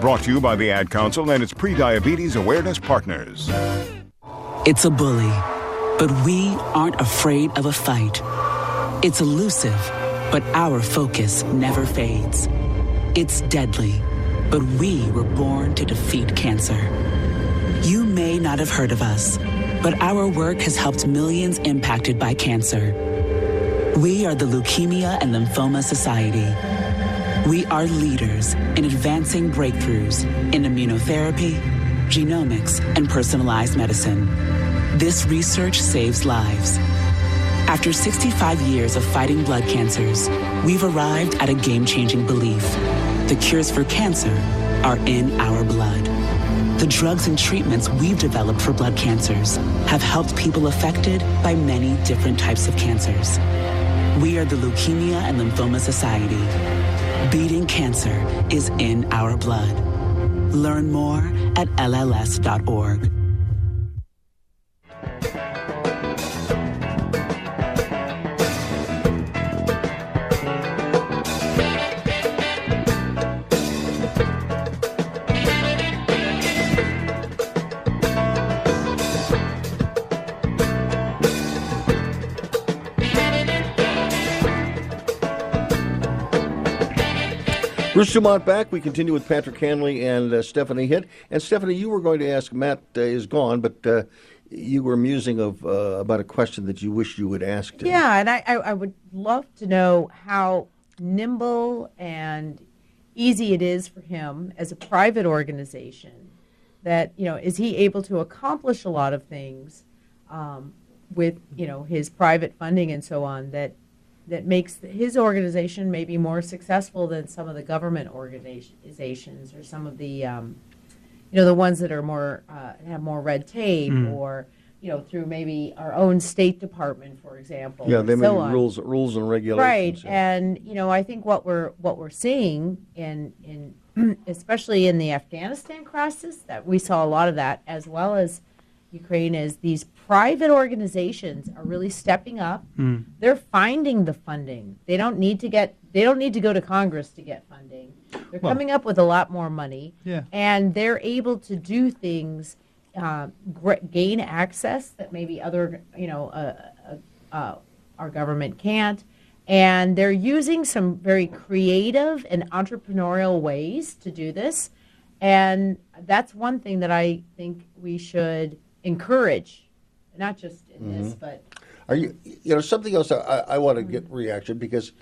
Brought to you by the Ad Council and its pre-diabetes awareness partners. It's a bully, but we aren't afraid of a fight. It's elusive, but our focus never fades. It's deadly, but we were born to defeat cancer. You may not have heard of us, but our work has helped millions impacted by cancer. We are the Leukemia and Lymphoma Society we are leaders in advancing breakthroughs in immunotherapy, genomics, and personalized medicine. This research saves lives. After 65 years of fighting blood cancers, we've arrived at a game changing belief. The cures for cancer are in our blood. The drugs and treatments we've developed for blood cancers have helped people affected by many different types of cancers. We are the Leukemia and Lymphoma Society. Beating cancer is in our blood. Learn more at LLS.org. Bruce Dumont back. We continue with Patrick Hanley and uh, Stephanie Hitt. And Stephanie, you were going to ask. Matt uh, is gone, but uh, you were musing of uh, about a question that you wish you would ask. Him. Yeah, and I, I, I would love to know how nimble and easy it is for him as a private organization. That you know, is he able to accomplish a lot of things um, with you know his private funding and so on that that makes his organization maybe more successful than some of the government organizations or some of the um, you know the ones that are more uh, have more red tape Mm. or you know through maybe our own state department for example Yeah, they so make on. rules, rules and regulations. right regulations. and you know i think what we're what we're seeing in in especially in the afghanistan crisis that we saw a lot of that as well as ukraine is these private organizations are really stepping up. Mm. they're finding the funding. They don't need to get they don't need to go to congress to get funding. They're Well- coming up with a lot more money. Yeah. and they're able to do things uh, gr- gain access that maybe other you know uh, uh, uh, our government can't. And they're using some very creative and entrepreneurial ways to do this. And that's one thing that i think we should encourage not just in this Mhm. but Are you, you know, something else I, I want to get reaction because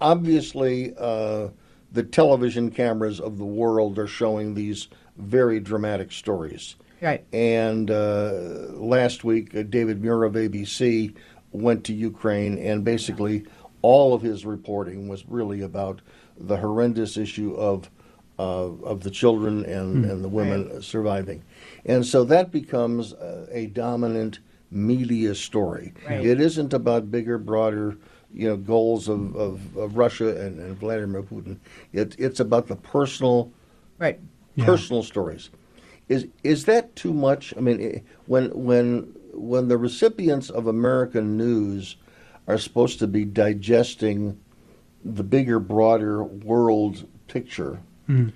obviously uh, the television cameras of the world are showing these very dramatic stories. Right. And uh, last week, uh, David Muir of ABC went to Ukraine, and basically all of his reporting was really about the horrendous issue of uh, of the children and, Hmm. and the women surviving. And so that becomes uh, a dominant media story. Right. It isn't about bigger, broader, you know, goals of, of, of Russia and, and Vladimir Putin. It, it's about the personal, right, personal stories. Is is that too much? I mean, eh, when when when the recipients of American news are supposed to be digesting the bigger, broader world picture, Mm.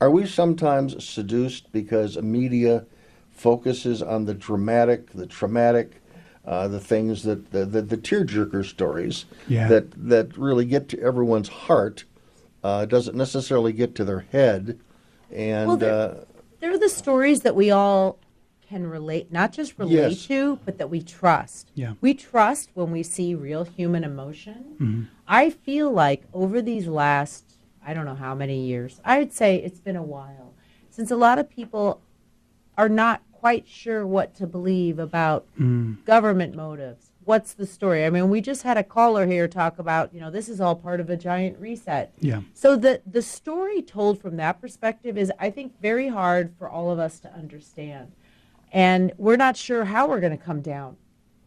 Are we sometimes seduced because media focuses on the dramatic, the traumatic, uh, the things that the, the, the tearjerker stories Yeah. that that really get to everyone's heart, uh, doesn't necessarily get to their head, and Well, they're- uh, they're the stories that we all can relate not just relate Yes. to but that we trust Yeah. we trust when we see real human emotion Mhm. i feel like over these last i don't know how many years i would say it's been a while since a lot of people are not quite sure what to believe about Mm. government motives what's the story i mean we just had a caller here talk about you know this is all part of a giant reset Yeah. so the the story told from that perspective is, I think, very hard for all of us to understand, and we're not sure how we're going to come down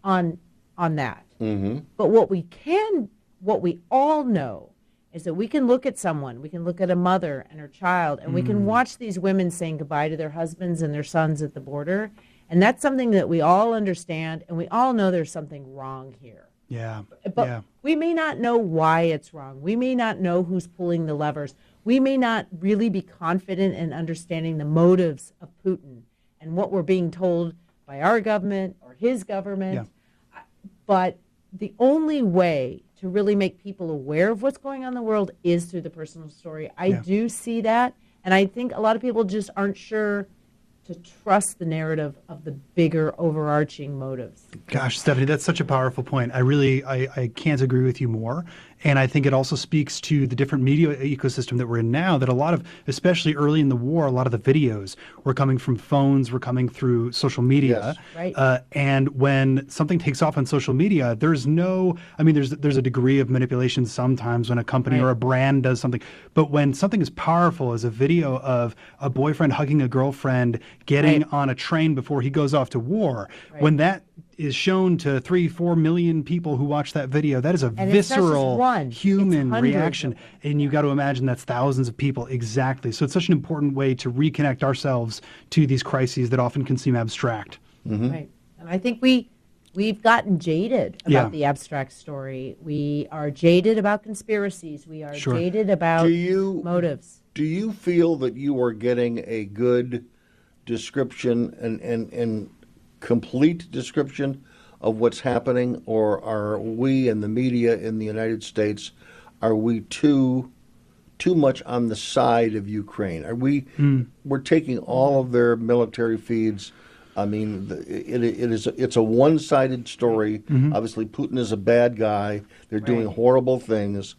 on on that. mm-hmm. But what we can, what we all know, is that we can look at someone, we can look at a mother and her child, and we can Mm. watch these women saying goodbye to their husbands and their sons at the border, and that's something that we all understand, and we all know there's something wrong here. Yeah. But yeah. we may not know why it's wrong. We may not know who's pulling the levers. We may not really be confident in understanding the motives of Putin and what we're being told by our government or his government. Yeah. But the only way to really make people aware of what's going on in the world is through the personal story. I Yeah. do see that. And I think a lot of people just aren't sure to trust the narrative of the bigger overarching motives. Gosh, Stephanie, that's such a powerful point. I really, I, I can't agree with you more. And I think it also speaks to the different media ecosystem that we're in now. That a lot of, especially early in the war, a lot of the videos were coming from phones, were coming through social media. Yes. Right. Uh, and when something takes off on social media, there's no. I mean, there's there's a degree of manipulation sometimes when a company or a brand does something. But when something as powerful as a video of a boyfriend hugging a girlfriend, getting Right. on a train before he goes off to war, Right. when that is shown to three, four million people who watch that video, that is a And it's not just visceral one, human reaction. And you got to imagine that's thousands of people exactly. So it's such an important way to reconnect ourselves to these crises that often can seem abstract. Mm-hmm. Right. And I think we we've gotten jaded about Yeah. the abstract story. We are jaded about conspiracies. We are Sure. jaded about Do you- motives. Do you feel that you are getting a good description and, and, and complete description of what's happening, or are we in the media in the United States are we too too much on the side of Ukraine? Are we we're taking all of their military feeds? I mean, it, it is it's a one sided story. Mhm. Obviously, Putin is a bad guy. They're doing horrible things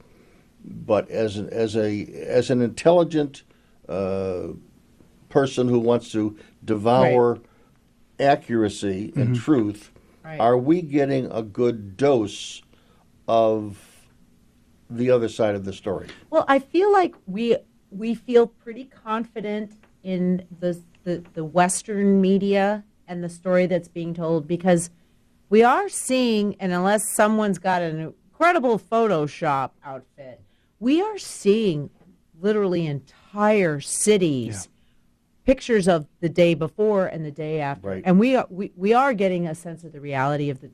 but as an, as a as an intelligent uh, person who wants to devour accuracy and Mhm. truth, Right. are we getting a good dose of the other side of the story? Well, I feel like we we feel pretty confident in the, the the Western media and the story that's being told because we are seeing, and unless someone's got an incredible Photoshop outfit, we are seeing literally entire cities. Pictures of the day before and the day after, Right. and we are we, we are getting a sense of the reality of the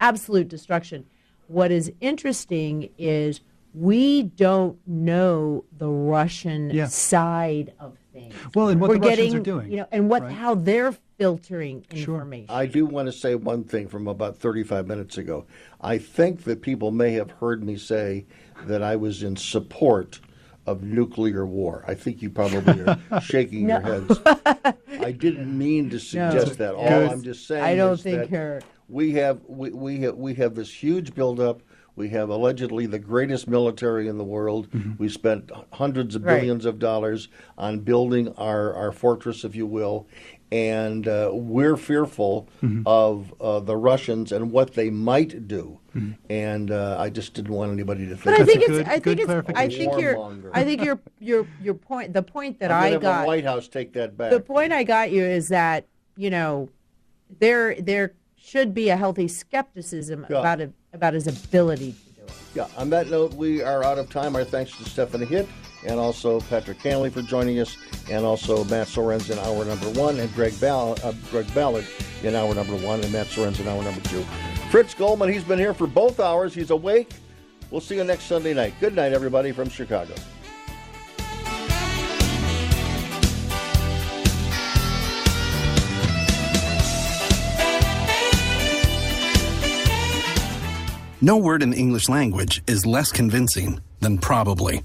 absolute destruction. What is interesting is we don't know the Russian Yeah. side of things. Well, and what We're the Russians getting, are doing, you know, and what right? how they're filtering information. I do want to say one thing from about 35 minutes ago. I think that people may have heard me say that I was in support of nuclear war. I think you probably are shaking your heads. I didn't mean to suggest that. All I'm just saying I don't is think you're- we have we, we have we have this huge buildup. We have allegedly the greatest military in the world. Mm-hmm. We spent hundreds of Right. billions of dollars on building our, our fortress, if you will, and uh, we're fearful of uh, the Russians and what they might do. And uh, I just didn't want anybody to think. But I that. think it's I think it's I think your I think your your your point the point that I'm I got the White House take that back. the point I got you is that you know there there should be a healthy skepticism Yeah. about it, about his ability to do it. Yeah, on that note, we are out of time. Our thanks to Stephanie Hitt and also Patrick Canley for joining us, and also Matt Sorensen in hour number one, and Greg, Ball- uh, Greg Ballard in hour number one, and Matt Sorensen in hour number two. Fritz Goldman, he's been here for both hours. He's awake. We'll see you next Sunday night. Good night, everybody from Chicago. No word in the English language is less convincing than probably.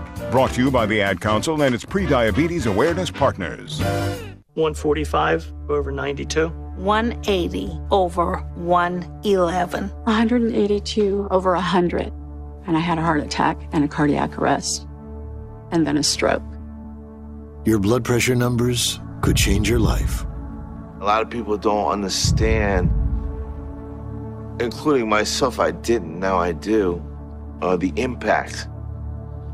Brought to you by the Ad Council and its pre-diabetes awareness partners. 145 over 92. 180 over 111. 182 over 100. And I had a heart attack and a cardiac arrest, and then a stroke. Your blood pressure numbers could change your life. A lot of people don't understand, including myself, I didn't, now I do, uh, the impact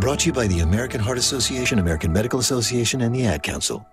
Brought to you by the American Heart Association, American Medical Association, and the Ad Council.